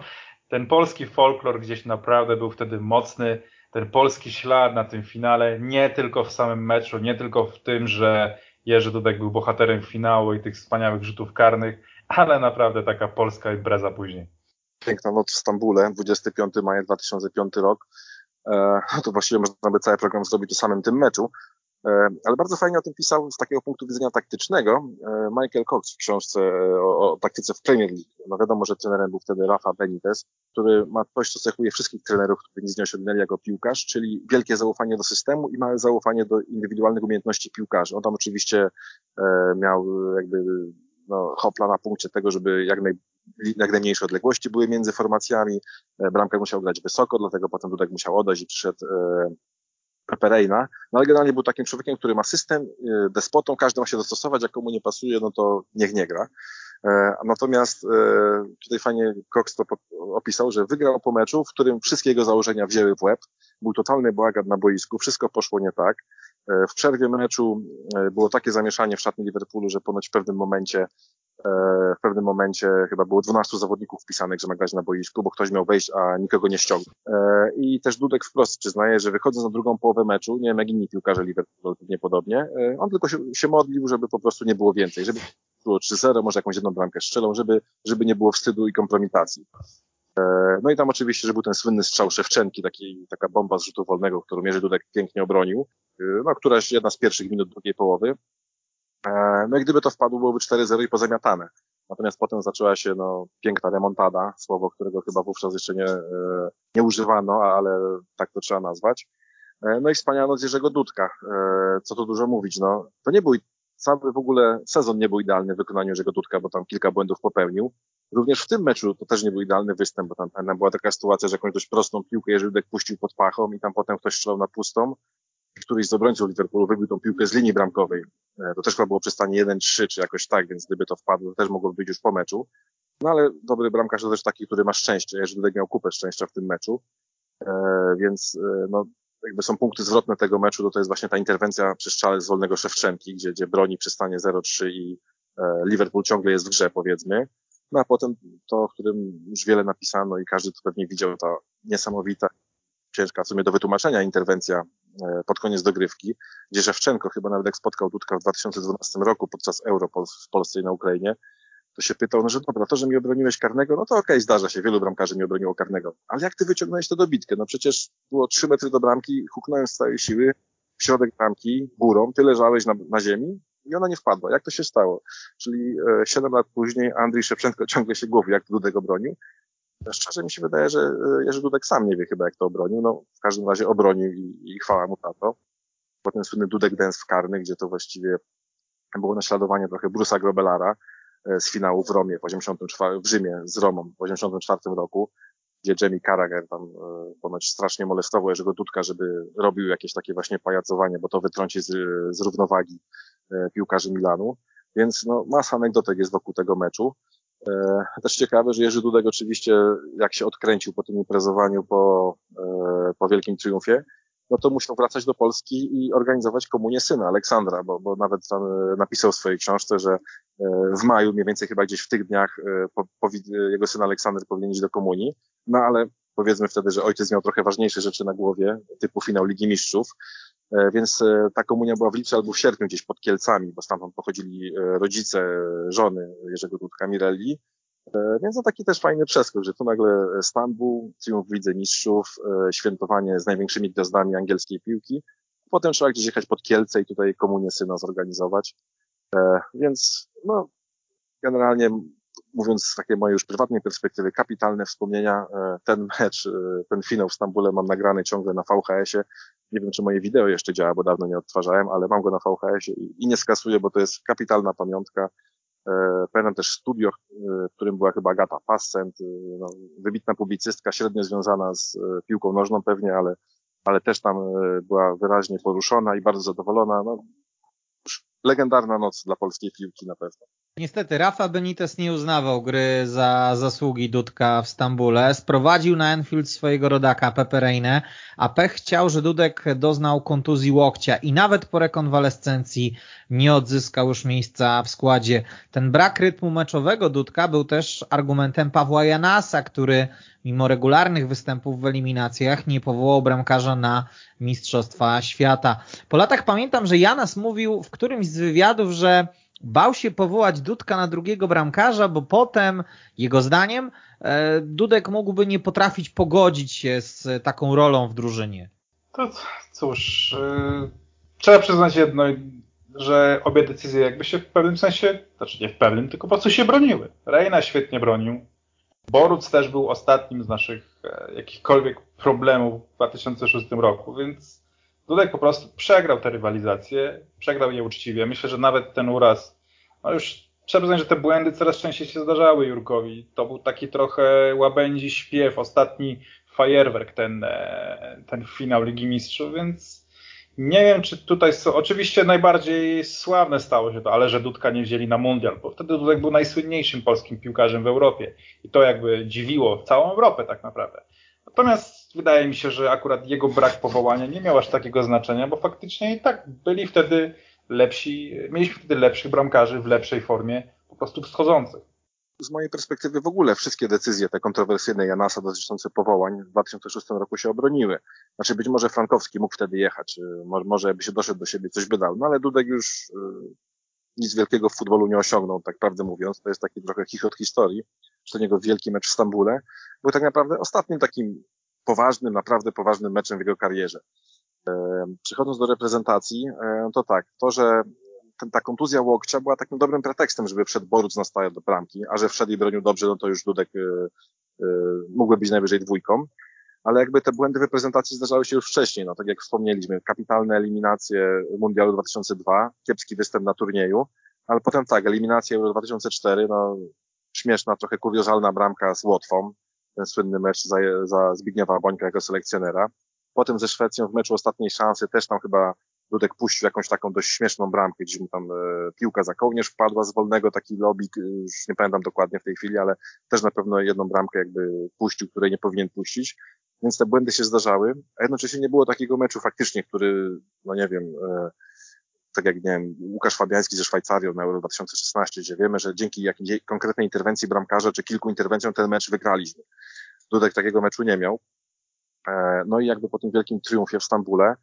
ten polski folklor gdzieś naprawdę był wtedy mocny ten polski ślad na tym finale, nie tylko w samym meczu, nie tylko w tym, że Jerzy Dudek był bohaterem finału i tych wspaniałych rzutów karnych, ale naprawdę taka polska impreza później. Piękna noc w Stambule, 25 maja 2005 rok. E, to właściwie można by cały program zrobić o samym tym meczu. E, ale bardzo fajnie o tym pisał z takiego punktu widzenia taktycznego e, Michael Cox w książce e, o, o taktyce w Premier League. No wiadomo, że trenerem był wtedy Rafa Benitez, który ma coś, co cechuje wszystkich trenerów, którzy nic nie osiągnęli jako piłkarz, czyli wielkie zaufanie do systemu i małe zaufanie do indywidualnych umiejętności piłkarzy. On tam oczywiście miał jakby no, hopla na punkcie tego, żeby jak, naj, jak najmniejsze odległości były między formacjami. Bramkę musiał grać wysoko, dlatego potem Dudek musiał odejść i przyszedł Pereira, no ale generalnie był takim człowiekiem, który ma system, y, despotą, każdy ma się dostosować, jak komu nie pasuje, no to niech nie gra. E, natomiast e, tutaj fajnie Cox to opisał, że wygrał po meczu, w którym wszystkie jego założenia wzięły w łeb. Był totalny bałagan na boisku, wszystko poszło nie tak. E, w przerwie meczu było takie zamieszanie w szatni Liverpoolu, że ponoć w pewnym momencie w pewnym momencie chyba było 12 zawodników wpisanych, że ma grać na boisku, bo ktoś miał wejść, a nikogo nie ściągnął. E, I też Dudek wprost przyznaje, że wychodząc na drugą połowę meczu, nie wiem jak inni piłkarze Liverpoolu pewnie podobnie, e, on tylko się, się modlił, żeby po prostu nie było więcej, żeby było 3-0, może jakąś jedną bramkę strzelą, żeby, żeby nie było wstydu i kompromitacji. No i tam oczywiście, że był ten słynny strzał Szewczenki, taki, taka bomba z rzutu wolnego, którą Mierzy Dudek pięknie obronił, no któraś jedna z pierwszych minut drugiej połowy. E, no i gdyby to wpadło, byłoby 4-0 i pozamiatane. Natomiast potem zaczęła się no, piękna remontada, słowo, którego chyba wówczas jeszcze nie, e, nie używano, ale tak to trzeba nazwać. E, no i wspaniała noc Jerzego Dudka. Co tu dużo mówić, no. To nie był cały w ogóle sezon nie był idealny w wykonaniu Jerzego Dudka, bo tam kilka błędów popełnił. Również w tym meczu to też nie był idealny występ, bo tam, tam była taka sytuacja, że jakąś dość prostą piłkę Jerzy Dudek puścił pod pachą i tam potem ktoś strzelał na pustą któryś z obrońców Liverpoolu wybił tą piłkę z linii bramkowej. E, to też chyba było przy stanie 1-3 czy jakoś tak, więc gdyby to wpadło, to też mogłoby być już po meczu. No ale dobry bramkarz to też taki, który ma szczęście. Jerzy Dudek miał kupę szczęścia w tym meczu. E, więc e, no, jakby są punkty zwrotne tego meczu, to to jest właśnie ta interwencja przy strzale z wolnego Szewczenki, gdzie, gdzie broni przy stanie 0-3 i Liverpool ciągle jest w grze, powiedzmy. No a potem to, o którym już wiele napisano i każdy to pewnie widział, ta niesamowita, ciężka w sumie do wytłumaczenia interwencja pod koniec dogrywki, gdzie Szewczenko chyba nawet jak spotkał Dudka w 2012 roku podczas Euro w Polsce i na Ukrainie, to się pytał, no że dobra, to, że mi obroniłeś karnego, no to okej, okay, zdarza się, wielu bramkarzy mi obroniło karnego, ale jak ty wyciągnąłeś to dobitkę? No przecież było trzy metry do bramki, huknąłem z całej siły w środek bramki, górą, ty leżałeś na, na ziemi i ona nie wpadła. Jak to się stało? Czyli e, 7 lat później Andrzej Szewczenko ciągle się głowi, jak Dudek obronił, Szczerze mi się wydaje, że e, Jerzy Dudek sam nie wie chyba, jak to obronił. No, w każdym razie obronił i, i chwała mu na to. Potem słynny Dudek Dance w karny, gdzie to właściwie było naśladowanie trochę Brusa Grobelara e, z finału w Romie w 84, w Rzymie z Romą w 84 roku, gdzie Jamie Carragher tam e, ponoć strasznie molestował Jerzego Dudka, żeby robił jakieś takie właśnie pajacowanie, bo to wytrąci z, z równowagi piłkarzy Milanu. Więc no, masa anegdotek jest wokół tego meczu. E, też ciekawe, że Jerzy Dudek oczywiście, jak się odkręcił po tym imprezowaniu po, e, po wielkim triumfie, no to musiał wracać do Polski i organizować komunię syna Aleksandra, bo, bo nawet tam e, napisał w swojej książce, że w maju, mniej więcej chyba gdzieś w tych dniach, po, po, jego syn Aleksander powinien iść do komunii, no ale powiedzmy wtedy, że ojciec miał trochę ważniejsze rzeczy na głowie, typu finał Ligi Mistrzów, więc e, ta komunia była w lipcu albo w sierpniu gdzieś pod Kielcami, bo stamtąd pochodzili e, rodzice żony Jerzego Dudka Mirelli. Więc to taki też fajny przeskok, że tu nagle Stambuł, triumf w Lidze Mistrzów, świętowanie z największymi gwiazdami angielskiej piłki. Potem trzeba gdzieś jechać pod Kielce i tutaj komunię syna zorganizować. Więc no, generalnie mówiąc z takiej mojej już prywatnej perspektywy, kapitalne wspomnienia. E, ten mecz, e, ten finał w Stambule mam nagrany ciągle na VHS-ie. Nie wiem, czy moje wideo jeszcze działa, bo dawno nie odtwarzałem, ale mam go na VHS-ie i nie skasuję, bo to jest kapitalna pamiątka. E, pamiętam też studio, w którym była chyba Agata Passent, no, wybitna publicystka, średnio związana z piłką nożną pewnie, ale, ale też tam była wyraźnie poruszona i bardzo zadowolona. No, legendarna noc dla polskiej piłki na pewno. Niestety Rafa Benitez nie uznawał gry za zasługi Dudka w Stambule. Sprowadził na Enfield swojego rodaka Pepe Reine, a Pech chciał, że Dudek doznał kontuzji łokcia i nawet po rekonwalescencji nie odzyskał już miejsca w składzie. Ten brak rytmu meczowego Dudka był też argumentem Pawła Janasa, który mimo regularnych występów w eliminacjach nie powołał bramkarza na Mistrzostwa Świata. Po latach pamiętam, że Janas mówił w którymś z wywiadów, że bał się powołać Dudka na drugiego bramkarza, bo potem, jego zdaniem, e, Dudek mógłby nie potrafić pogodzić się z taką rolą w drużynie. To cóż, yy, trzeba przyznać jedno, że obie decyzje jakby się w pewnym sensie, znaczy nie w pewnym, tylko po prostu się broniły. Reina świetnie bronił. Boruc też był ostatnim z naszych e, jakichkolwiek problemów w 2006 roku, więc Dudek po prostu przegrał te rywalizacje, przegrał je uczciwie. Myślę, że nawet ten uraz, no już trzeba przyznać, że te błędy coraz częściej się zdarzały Jurkowi. To był taki trochę łabędzi śpiew, ostatni fajerwerk, ten, e, ten finał Ligi Mistrzów, więc nie wiem, czy tutaj są. Oczywiście najbardziej sławne stało się to, ale że Dudka nie wzięli na mundial, bo wtedy Dudek był najsłynniejszym polskim piłkarzem w Europie. I to jakby dziwiło całą Europę tak naprawdę. Natomiast wydaje mi się, że akurat jego brak powołania nie miał aż takiego znaczenia, bo faktycznie i tak byli wtedy lepsi, mieliśmy wtedy lepszych bramkarzy w lepszej formie, po prostu wschodzących. Z mojej perspektywy w ogóle wszystkie decyzje te kontrowersyjne Janasa dotyczące powołań w 2006 roku się obroniły. Znaczy być może Frankowski mógł wtedy jechać, może by się doszedł do siebie, coś by dał, no ale Dudek już y, nic wielkiego w futbolu nie osiągnął, tak prawdę mówiąc. To jest taki trochę chichot historii, to niego wielki mecz w Stambule był tak naprawdę ostatnim takim poważnym, naprawdę poważnym meczem w jego karierze. Przechodząc do reprezentacji, to tak, to, że ten, ta kontuzja łokcia była takim dobrym pretekstem, żeby wszedł Boruc na do bramki, a że wszedł i bronił dobrze, no to już Dudek y, y, mógłby być najwyżej dwójką. Ale jakby te błędy w reprezentacji zdarzały się już wcześniej, no tak jak wspomnieliśmy, kapitalne eliminacje Mundialu 2002, kiepski występ na turnieju, ale potem tak, eliminacja Euro 2004, no śmieszna, trochę kuriozalna bramka z Łotwą, ten słynny mecz za, za Zbigniewa Bońka jako selekcjonera. Potem ze Szwecją w meczu ostatniej szansy też tam chyba Dudek puścił jakąś taką dość śmieszną bramkę, gdzieś mu tam e, piłka za kołnierz wpadła z wolnego, taki lobik, e, już nie pamiętam dokładnie w tej chwili, ale też na pewno jedną bramkę jakby puścił, której nie powinien puścić. Więc te błędy się zdarzały, a jednocześnie nie było takiego meczu faktycznie, który, no nie wiem, e, tak jak nie wiem, Łukasz Fabiański ze Szwajcarią na Euro 2016, gdzie wiemy, że dzięki jakiejś konkretnej interwencji bramkarza czy kilku interwencjom ten mecz wygraliśmy. Dudek takiego meczu nie miał. E, no i jakby po tym wielkim triumfie w Stambule,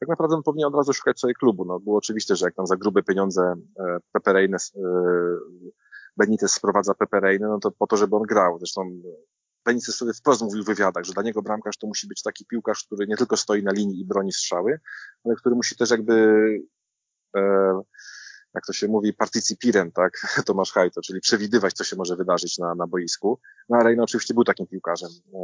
tak naprawdę on powinien od razu szukać sobie klubu. No, było oczywiste, że jak tam za grube pieniądze e, Pepe Reine, e, Benitez sprowadza Pepe Reine, no to po to, żeby on grał. Zresztą Benitez sobie wprost mówił w wywiadach, że dla niego bramkarz to musi być taki piłkarz, który nie tylko stoi na linii i broni strzały, ale który musi też jakby jak to się mówi, partycipirem, tak, Tomasz Hajto, czyli przewidywać, co się może wydarzyć na, na boisku. No a Reina oczywiście był takim piłkarzem. E,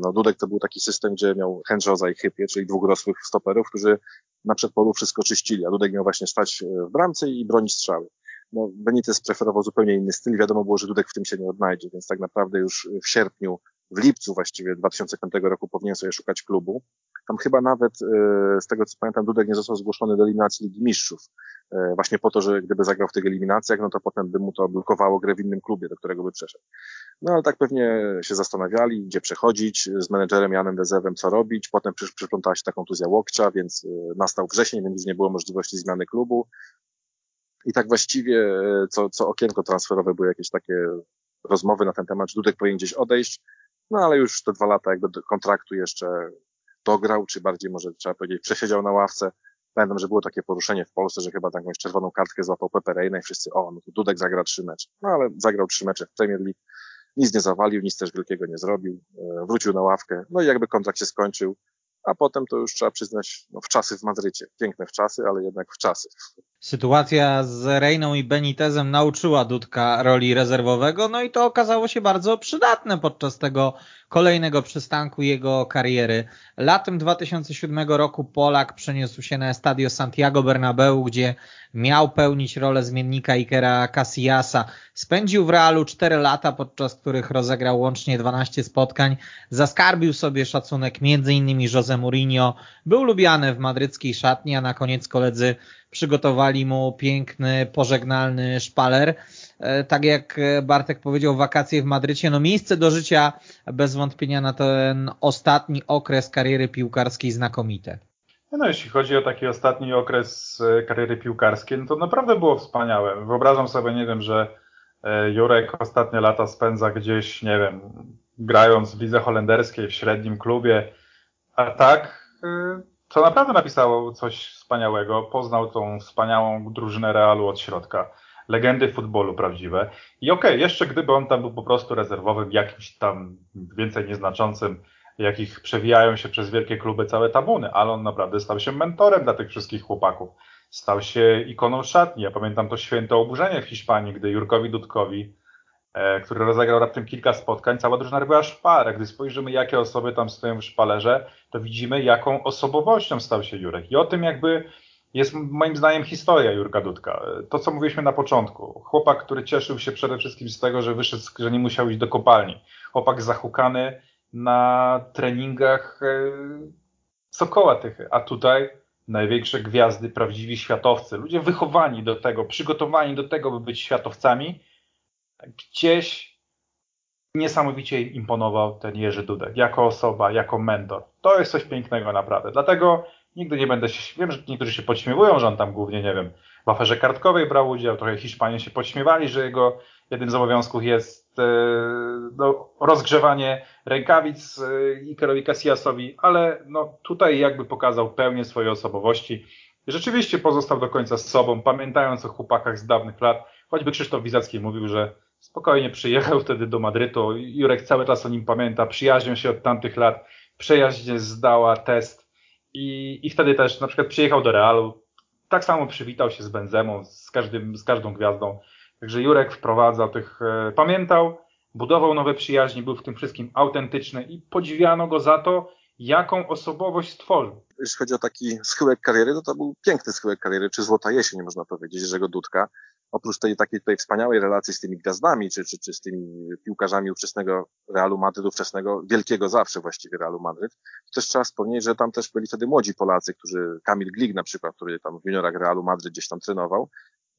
no Dudek to był taki system, gdzie miał Hędrzoza i Hypie, czyli dwóch rosłych stoperów, którzy na przedpolu wszystko czyścili, a Dudek miał właśnie stać e, w bramce i bronić strzały. No, Benitez preferował zupełnie inny styl. Wiadomo było, że Dudek w tym się nie odnajdzie, więc tak naprawdę już w sierpniu, w lipcu właściwie 2005 roku powinien sobie szukać klubu. Tam chyba nawet, e, z tego co pamiętam, Dudek nie został zgłoszony do eliminacji Ligi Mistrzów. E, właśnie po to, że gdyby zagrał w tych eliminacjach, no to potem by mu to blokowało grę w innym klubie, do którego by przeszedł. No ale tak pewnie się zastanawiali, gdzie przechodzić, z menedżerem Janem Dezewem co robić, potem przy, przyplątała się ta kontuzja łokcia, więc e, nastał wrzesień, więc nie było możliwości zmiany klubu. I tak właściwie co, co okienko transferowe były jakieś takie rozmowy na ten temat, że Dudek powinien gdzieś odejść, no ale już te dwa lata jakby kontraktu jeszcze dograł, czy bardziej może trzeba powiedzieć przesiedział na ławce. Pamiętam, że było takie poruszenie w Polsce, że chyba jakąś czerwoną kartkę złapał Pepe Reina i wszyscy, o, no to Dudek zagra trzy mecze. No ale zagrał trzy mecze w Premier League, nic nie zawalił, nic też wielkiego nie zrobił, e, wrócił na ławkę, no i jakby kontrakt się skończył, a potem to już trzeba przyznać no, w czasy w Madrycie. Piękne w czasy, ale jednak w czasy. Sytuacja z Reyną i Benitezem nauczyła Dudka roli rezerwowego, no i to okazało się bardzo przydatne podczas tego kolejnego przystanku jego kariery. Latem 2007 roku Polak przeniósł się na Estadio Santiago Bernabeu, gdzie miał pełnić rolę zmiennika Ikera Casillasa. Spędził w Realu 4 lata, podczas których rozegrał łącznie 12 spotkań. Zaskarbił sobie szacunek m.in. Jose Mourinho. Był lubiany w madryckiej szatni, a na koniec koledzy przygotowali mu piękny, pożegnalny szpaler. E, tak jak Bartek powiedział, wakacje w Madrycie, no miejsce do życia bez wątpienia na ten ostatni okres kariery piłkarskiej znakomite. No jeśli chodzi o taki ostatni okres e, kariery piłkarskiej, no to naprawdę było wspaniałe. Wyobrażam sobie, nie wiem, że e, Jurek ostatnie lata spędza gdzieś, nie wiem, grając w lidze holenderskiej, w średnim klubie, a tak to naprawdę napisało coś wspaniałego. Poznał tą wspaniałą drużynę Realu od środka. Legendy futbolu prawdziwe. I okej, okay, jeszcze gdyby on tam był po prostu rezerwowym, jakimś tam więcej nieznaczącym, jakich przewijają się przez wielkie kluby całe tabuny, ale on naprawdę stał się mentorem dla tych wszystkich chłopaków. Stał się ikoną szatni. Ja pamiętam to święte oburzenie w Hiszpanii, gdy Jurkowi Dudkowi który rozegrał raptem kilka spotkań, cała drużyna robiła szparę. Gdy spojrzymy, jakie osoby tam stoją w szpalerze, to widzimy, jaką osobowością stał się Jurek. I o tym jakby jest moim zdaniem historia Jurka Dudka. E, to, co mówiliśmy na początku. Chłopak, który cieszył się przede wszystkim z tego, że wyszedł, że nie musiał iść do kopalni. Chłopak zahukany na treningach e, Sokoła Tychy. A tutaj największe gwiazdy, prawdziwi światowcy, ludzie wychowani do tego, przygotowani do tego, by być światowcami, gdzieś niesamowicie imponował ten Jerzy Dudek jako osoba, jako mentor. To jest coś pięknego naprawdę. Dlatego nigdy nie będę się, wiem, że niektórzy się podśmiewują, że on tam głównie, nie wiem, w aferze kartkowej brał udział, trochę Hiszpanie się podśmiewali, że jego jednym z obowiązków jest e, no, rozgrzewanie rękawic e, Ikerowi Casillasowi, ale no, tutaj jakby pokazał pełnię swojej osobowości. Rzeczywiście pozostał do końca z sobą, pamiętając o chłopakach z dawnych lat. Choćby Krzysztof Wizacki mówił, że Spokojnie przyjechał wtedy do Madrytu. Jurek cały czas o nim pamięta, przyjaźnią się od tamtych lat. Przejaźń zdała test i, i wtedy też na przykład przyjechał do Realu. Tak samo przywitał się z Benzemą, z, każdym, z każdą gwiazdą. Także Jurek wprowadzał tych, e, pamiętał, budował nowe przyjaźnie, był w tym wszystkim autentyczny i podziwiano go za to, jaką osobowość stworzył. Jeśli chodzi o taki schyłek kariery, to to był piękny schyłek kariery, czy złota jesień, można powiedzieć, Jerzego Dudka oprócz tej takiej tutaj wspaniałej relacji z tymi gwiazdami, czy, czy, czy z tymi piłkarzami ówczesnego Realu Madryt, ówczesnego wielkiego zawsze właściwie Realu Madryt, to też trzeba wspomnieć, że tam też byli wtedy młodzi Polacy, którzy, Kamil Glik na przykład, który tam w juniorach Realu Madryt gdzieś tam trenował,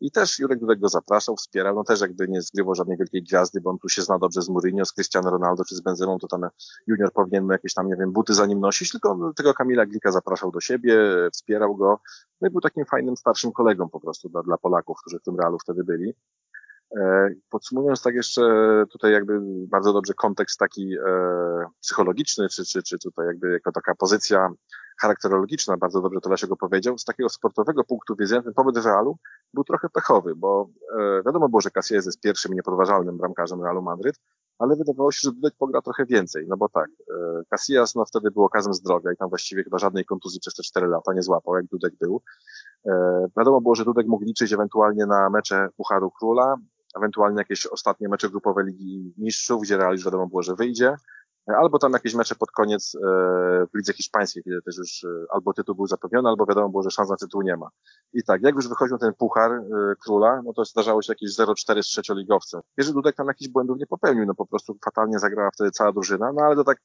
i też Jurek Dudek go zapraszał, wspierał, no też jakby nie zgrywał żadnej wielkiej gwiazdy, bo on tu się zna dobrze z Mourinho, z Cristiano Ronaldo czy z Benzemą, to tam junior powinien mu jakieś tam, nie wiem, buty za nim nosić, tylko tego Kamila Glika zapraszał do siebie, wspierał go, no i był takim fajnym starszym kolegą po prostu dla, dla Polaków, którzy w tym realu wtedy byli. E, podsumowując tak jeszcze tutaj jakby bardzo dobrze kontekst taki e, psychologiczny, czy, czy, czy tutaj jakby jako taka pozycja charakterologiczna, bardzo dobrze to Lesiego powiedział, z takiego sportowego punktu widzenia ten pobyt w Realu był trochę pechowy, bo e, wiadomo było, że Casillas jest pierwszym niepodważalnym bramkarzem Realu Madryt, ale wydawało się, że Dudek pogra trochę więcej, no bo tak, e, Casillas no wtedy był okazem zdrowia i tam właściwie chyba żadnej kontuzji przez te cztery lata nie złapał, jak Dudek był. E, wiadomo było, że Dudek mógł liczyć ewentualnie na mecze Pucharu Króla, ewentualnie jakieś ostatnie mecze grupowe Ligi Mistrzów, gdzie Real już wiadomo było, że wyjdzie, albo tam jakieś mecze pod koniec e, w lidze hiszpańskiej, kiedy też już e, albo tytuł był zapewniony, albo wiadomo było, że szans na tytuł nie ma. I tak, jak już wychodził ten puchar e, króla, no to zdarzało się jakieś 0-4 z trzecioligowcem. Jerzy Dudek tam jakichś błędów nie popełnił, no po prostu fatalnie zagrała wtedy cała drużyna, no ale to tak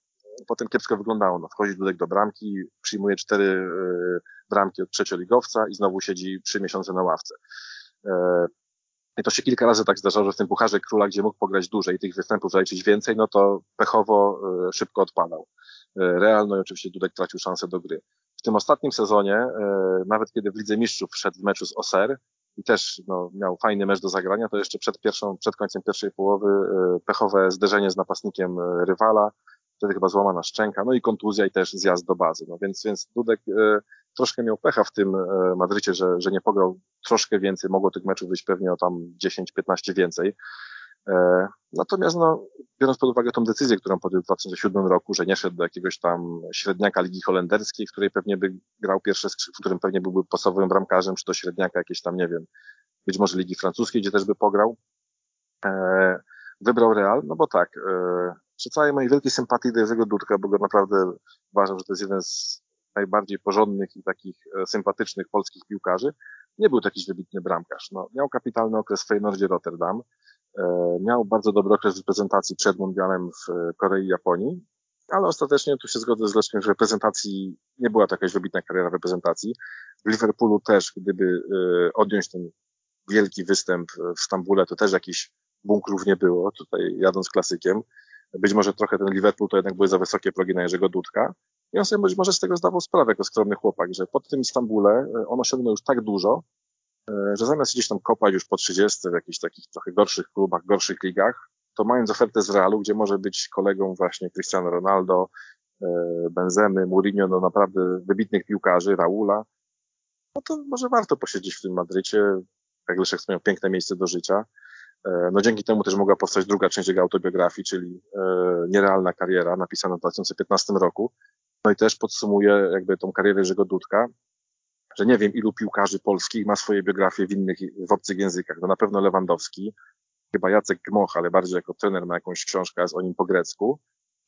potem kiepsko wyglądało. No, wchodzi Dudek do bramki, przyjmuje cztery bramki od trzecioligowca i znowu siedzi trzy miesiące na ławce. I to się kilka razy tak zdarzało, że w tym Pucharze Króla, gdzie mógł pograć dłużej i tych występów zaliczyć więcej, no to pechowo e, szybko odpadał. E, Real, no i oczywiście Dudek tracił szansę do gry. W tym ostatnim sezonie, e, nawet kiedy w Lidze Mistrzów wszedł w meczu z Oser i też no, miał fajny mecz do zagrania, to jeszcze przed, pierwszą, przed końcem pierwszej połowy pechowe zderzenie z napastnikiem rywala, wtedy chyba złamana szczęka, no i kontuzja i też zjazd do bazy. No więc, więc Dudek troszkę miał pecha w tym e, Madrycie, że, że nie pograł troszkę więcej, mogło tych meczów być pewnie o tam 10-15 więcej. Natomiast no, biorąc pod uwagę tą decyzję, którą podjął w 2007 roku, że nie szedł do jakiegoś tam średniaka Ligi Holenderskiej, w której pewnie by grał pierwsze w którym pewnie byłby podstawowym bramkarzem, czy do średniaka jakieś tam, nie wiem, być może Ligi Francuskiej, gdzie też by pograł, e, wybrał Real, no bo tak, e, przy całej mojej wielkiej sympatii do Jerzego Dudka, bo go naprawdę uważam, że to jest jeden z najbardziej porządnych i takich e, sympatycznych polskich piłkarzy, nie był to jakiś wybitny bramkarz. No, miał kapitalny okres w Feyenoordzie Rotterdam, E, miał bardzo dobry okres reprezentacji przed mundialem w e, Korei i Japonii, ale ostatecznie tu się zgodzę z Leszkiem, że reprezentacji nie była to jakaś wybitna kariera reprezentacji. W Liverpoolu też, gdyby odjąć ten wielki występ w Stambule, to też jakichś bunkrów nie było, tutaj jadąc klasykiem. Być może trochę ten Liverpool to jednak były za wysokie progi na Jerzego Dudka. I on sobie być może z tego zdawał sprawę jako skromny chłopak, że po tym Stambule on osiągnął już tak dużo, E, że zamiast gdzieś tam kopać już po 30 w jakichś takich trochę gorszych klubach, gorszych ligach, to mając ofertę z Realu, gdzie może być kolegą właśnie Cristiano Ronaldo, e, Benzemy, Mourinho, no naprawdę wybitnych piłkarzy, Raula, no to może warto posiedzieć w tym Madrycie, jak Leszek wspomniał, piękne miejsce do życia. E, no dzięki temu też mogła powstać druga część jego autobiografii, czyli Nierealna kariera, napisana w 2015 roku. No i też podsumuje jakby tą karierę Jerzego Dudka, że nie wiem ilu piłkarzy polskich ma swoje biografie w innych, w obcych językach. No na pewno Lewandowski, chyba Jacek Gmoch, ale bardziej jako trener ma jakąś książkę o nim po grecku.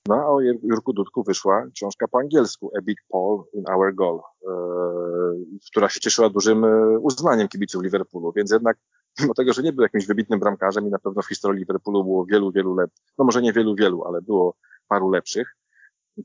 No a o Jurku Dudku wyszła książka po angielsku, A Big Paul in Our Goal, yy, która się cieszyła dużym e, uznaniem kibiców Liverpoolu, więc jednak mimo tego, że nie był jakimś wybitnym bramkarzem i na pewno w historii Liverpoolu było wielu, wielu lepszych, no może nie wielu, wielu, ale było paru lepszych,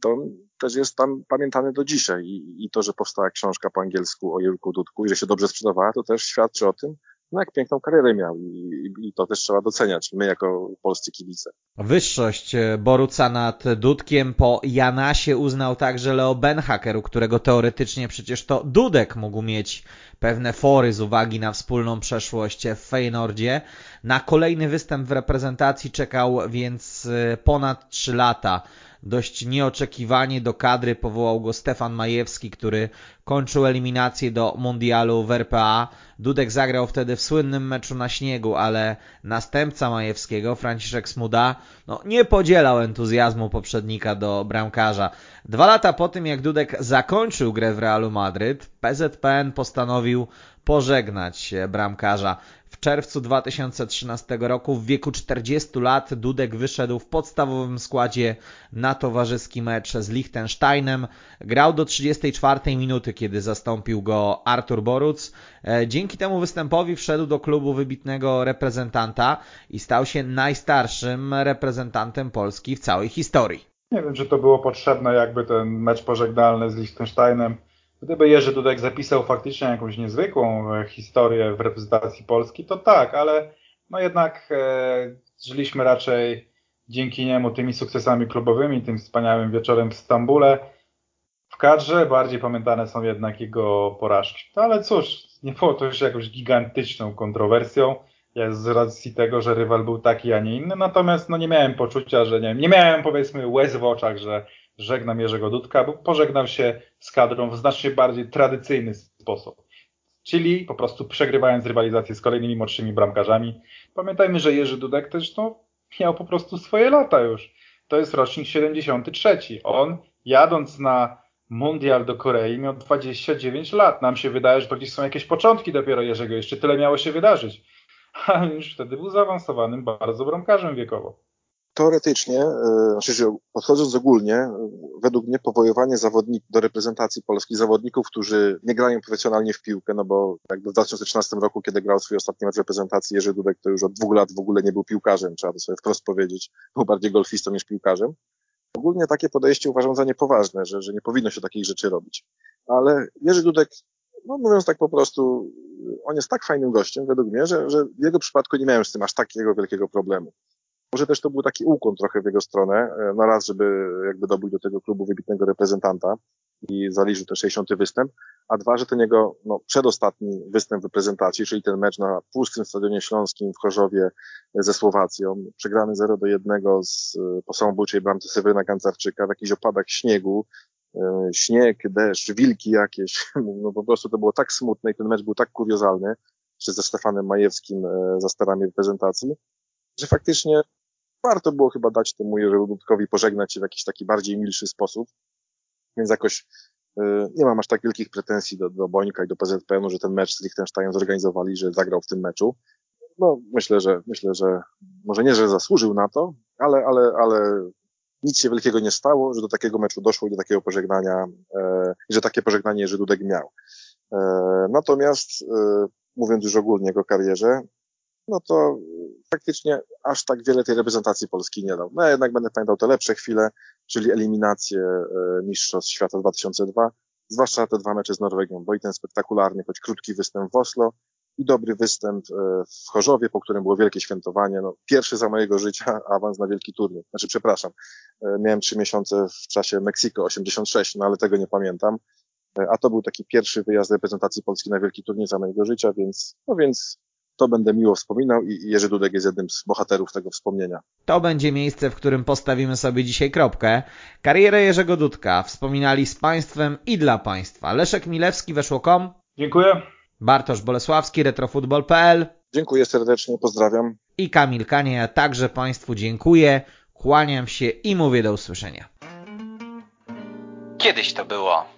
to też jest tam pamiętany do dzisiaj. I, I, to, że powstała książka po angielsku o Jurku Dudku i że się dobrze sprzedawała, to też świadczy o tym, no jak piękną karierę miał i, i, to też trzeba doceniać, my jako polscy kibice. Wyższość e, Boruca nad Dudkiem po Janasie uznał także Leo Benhaker, u którego teoretycznie przecież to Dudek mógł mieć pewne fory z uwagi na wspólną przeszłość w Feynordzie. Na kolejny występ w reprezentacji czekał więc e, ponad 3 lata dość nieoczekiwanie do kadry powołał go Stefan Majewski, który kończył eliminację do mundialu w RPA. Dudek zagrał wtedy w słynnym meczu na śniegu, ale następca Majewskiego, Franciszek Smuda, no, nie podzielał entuzjazmu poprzednika do bramkarza. Dwa lata po tym, jak Dudek zakończył grę w Realu Madryt, PZPN postanowił pożegnać bramkarza. Czerwcu 2013 roku w wieku 40 lat Dudek wyszedł w podstawowym składzie na towarzyski mecz z Liechtensteinem. Grał do 34 minuty, kiedy zastąpił go Artur Boruc. E, dzięki temu występowi wszedł do klubu wybitnego reprezentanta i stał się najstarszym reprezentantem Polski w całej historii. Nie wiem, czy to było potrzebne, jakby ten mecz pożegnalny z Liechtensteinem Gdyby Jerzy Dudek zapisał faktycznie jakąś niezwykłą e, historię w reprezentacji Polski, to tak, ale no jednak e, żyliśmy raczej dzięki niemu tymi sukcesami klubowymi, tym wspaniałym wieczorem w Stambule. W kadrze bardziej pamiętane są jednak jego porażki. No ale cóż, nie było to już jakąś gigantyczną kontrowersją z racji tego, że rywal był taki, a nie inny. Natomiast no, nie miałem poczucia, że nie, nie miałem powiedzmy łez w oczach, że żegnam Jerzego Dudka, bo pożegnał się z kadrą w znacznie bardziej tradycyjny sposób. Czyli po prostu przegrywając rywalizację z kolejnymi młodszymi bramkarzami. Pamiętajmy, że Jerzy Dudek też no, miał po prostu swoje lata już. To jest rocznik 73. On jadąc na mundial do Korei miał 29 lat. Nam się wydaje, że to gdzieś są jakieś początki dopiero Jerzego. Jeszcze tyle miało się wydarzyć. A już wtedy był zaawansowanym bardzo bramkarzem wiekowo teoretycznie, e, znaczy podchodząc ogólnie, e, według mnie powoływanie zawodników do reprezentacji polskich zawodników, którzy nie grają profesjonalnie w piłkę, no bo jakby w 2013 roku, kiedy grał swój ostatni mecz reprezentacji, Jerzy Dudek to już od dwóch lat w ogóle nie był piłkarzem, trzeba to sobie wprost powiedzieć, był bardziej golfistą niż piłkarzem. Ogólnie takie podejście uważam za niepoważne, że, że nie powinno się takich rzeczy robić. Ale Jerzy Dudek, no mówiąc tak po prostu, on jest tak fajnym gościem według mnie, że, że w jego przypadku nie miałem z tym aż takiego wielkiego problemu. Może też to był taki ukłon trochę w jego stronę, e, na raz, żeby jakby dobyć do tego klubu wybitnego reprezentanta i zaliczył ten 60. występ, a dwa, że ten jego no, przedostatni występ w reprezentacji, czyli ten mecz na pustym stadionie śląskim w Chorzowie ze Słowacją, przegrany 0 do 1 z, po samobójczej bramce Seweryna Gancarczyka w jakichś opadach śniegu, e, śnieg, deszcz, wilki jakieś, no po prostu to było tak smutne i ten mecz był tak kuriozalny, czy ze Stefanem Majewskim e, za sterami reprezentacji, że faktycznie warto było chyba dać temu Jerzemu pożegnać się w jakiś taki bardziej milszy sposób. Więc jakoś yy, nie mam aż tak wielkich pretensji do, do Bońka i do PZPN-u, że ten mecz z Liechtensteinem zorganizowali, że zagrał w tym meczu. No, myślę, że myślę, że może nie, że zasłużył na to, ale, ale, ale nic się wielkiego nie stało, że do takiego meczu doszło i do takiego pożegnania, e, że takie pożegnanie Jerzy Dudek miał. E, natomiast, e, mówiąc już ogólnie o karierze, no to faktycznie aż tak wiele tej reprezentacji Polski nie dał. No jednak będę pamiętał te lepsze chwile, czyli eliminację e, Mistrzostw Świata 2002, zwłaszcza te dwa mecze z Norwegią, bo i ten spektakularny, choć krótki występ w Oslo i dobry występ e, w Chorzowie, po którym było wielkie świętowanie. No, pierwszy za mojego życia awans na wielki turniej. Znaczy, przepraszam, e, miałem trzy miesiące w czasie Meksiko 86, no ale tego nie pamiętam. A to był taki pierwszy wyjazd reprezentacji Polski na wielki turniej za mojego życia, więc, no więc to będę miło wspominał i Jerzy Dudek jest jednym z bohaterów tego wspomnienia. To będzie miejsce, w którym postawimy sobie dzisiaj kropkę. Karierę Jerzego Dudka wspominali z Państwem i dla Państwa. Leszek Milewski, weszło.com. Dziękuję. Bartosz Bolesławski, retrofutbol.pl. Dziękuję serdecznie, pozdrawiam. I Kamil Kanie, ja także Państwu dziękuję, kłaniam się i mówię do usłyszenia. Kiedyś to było.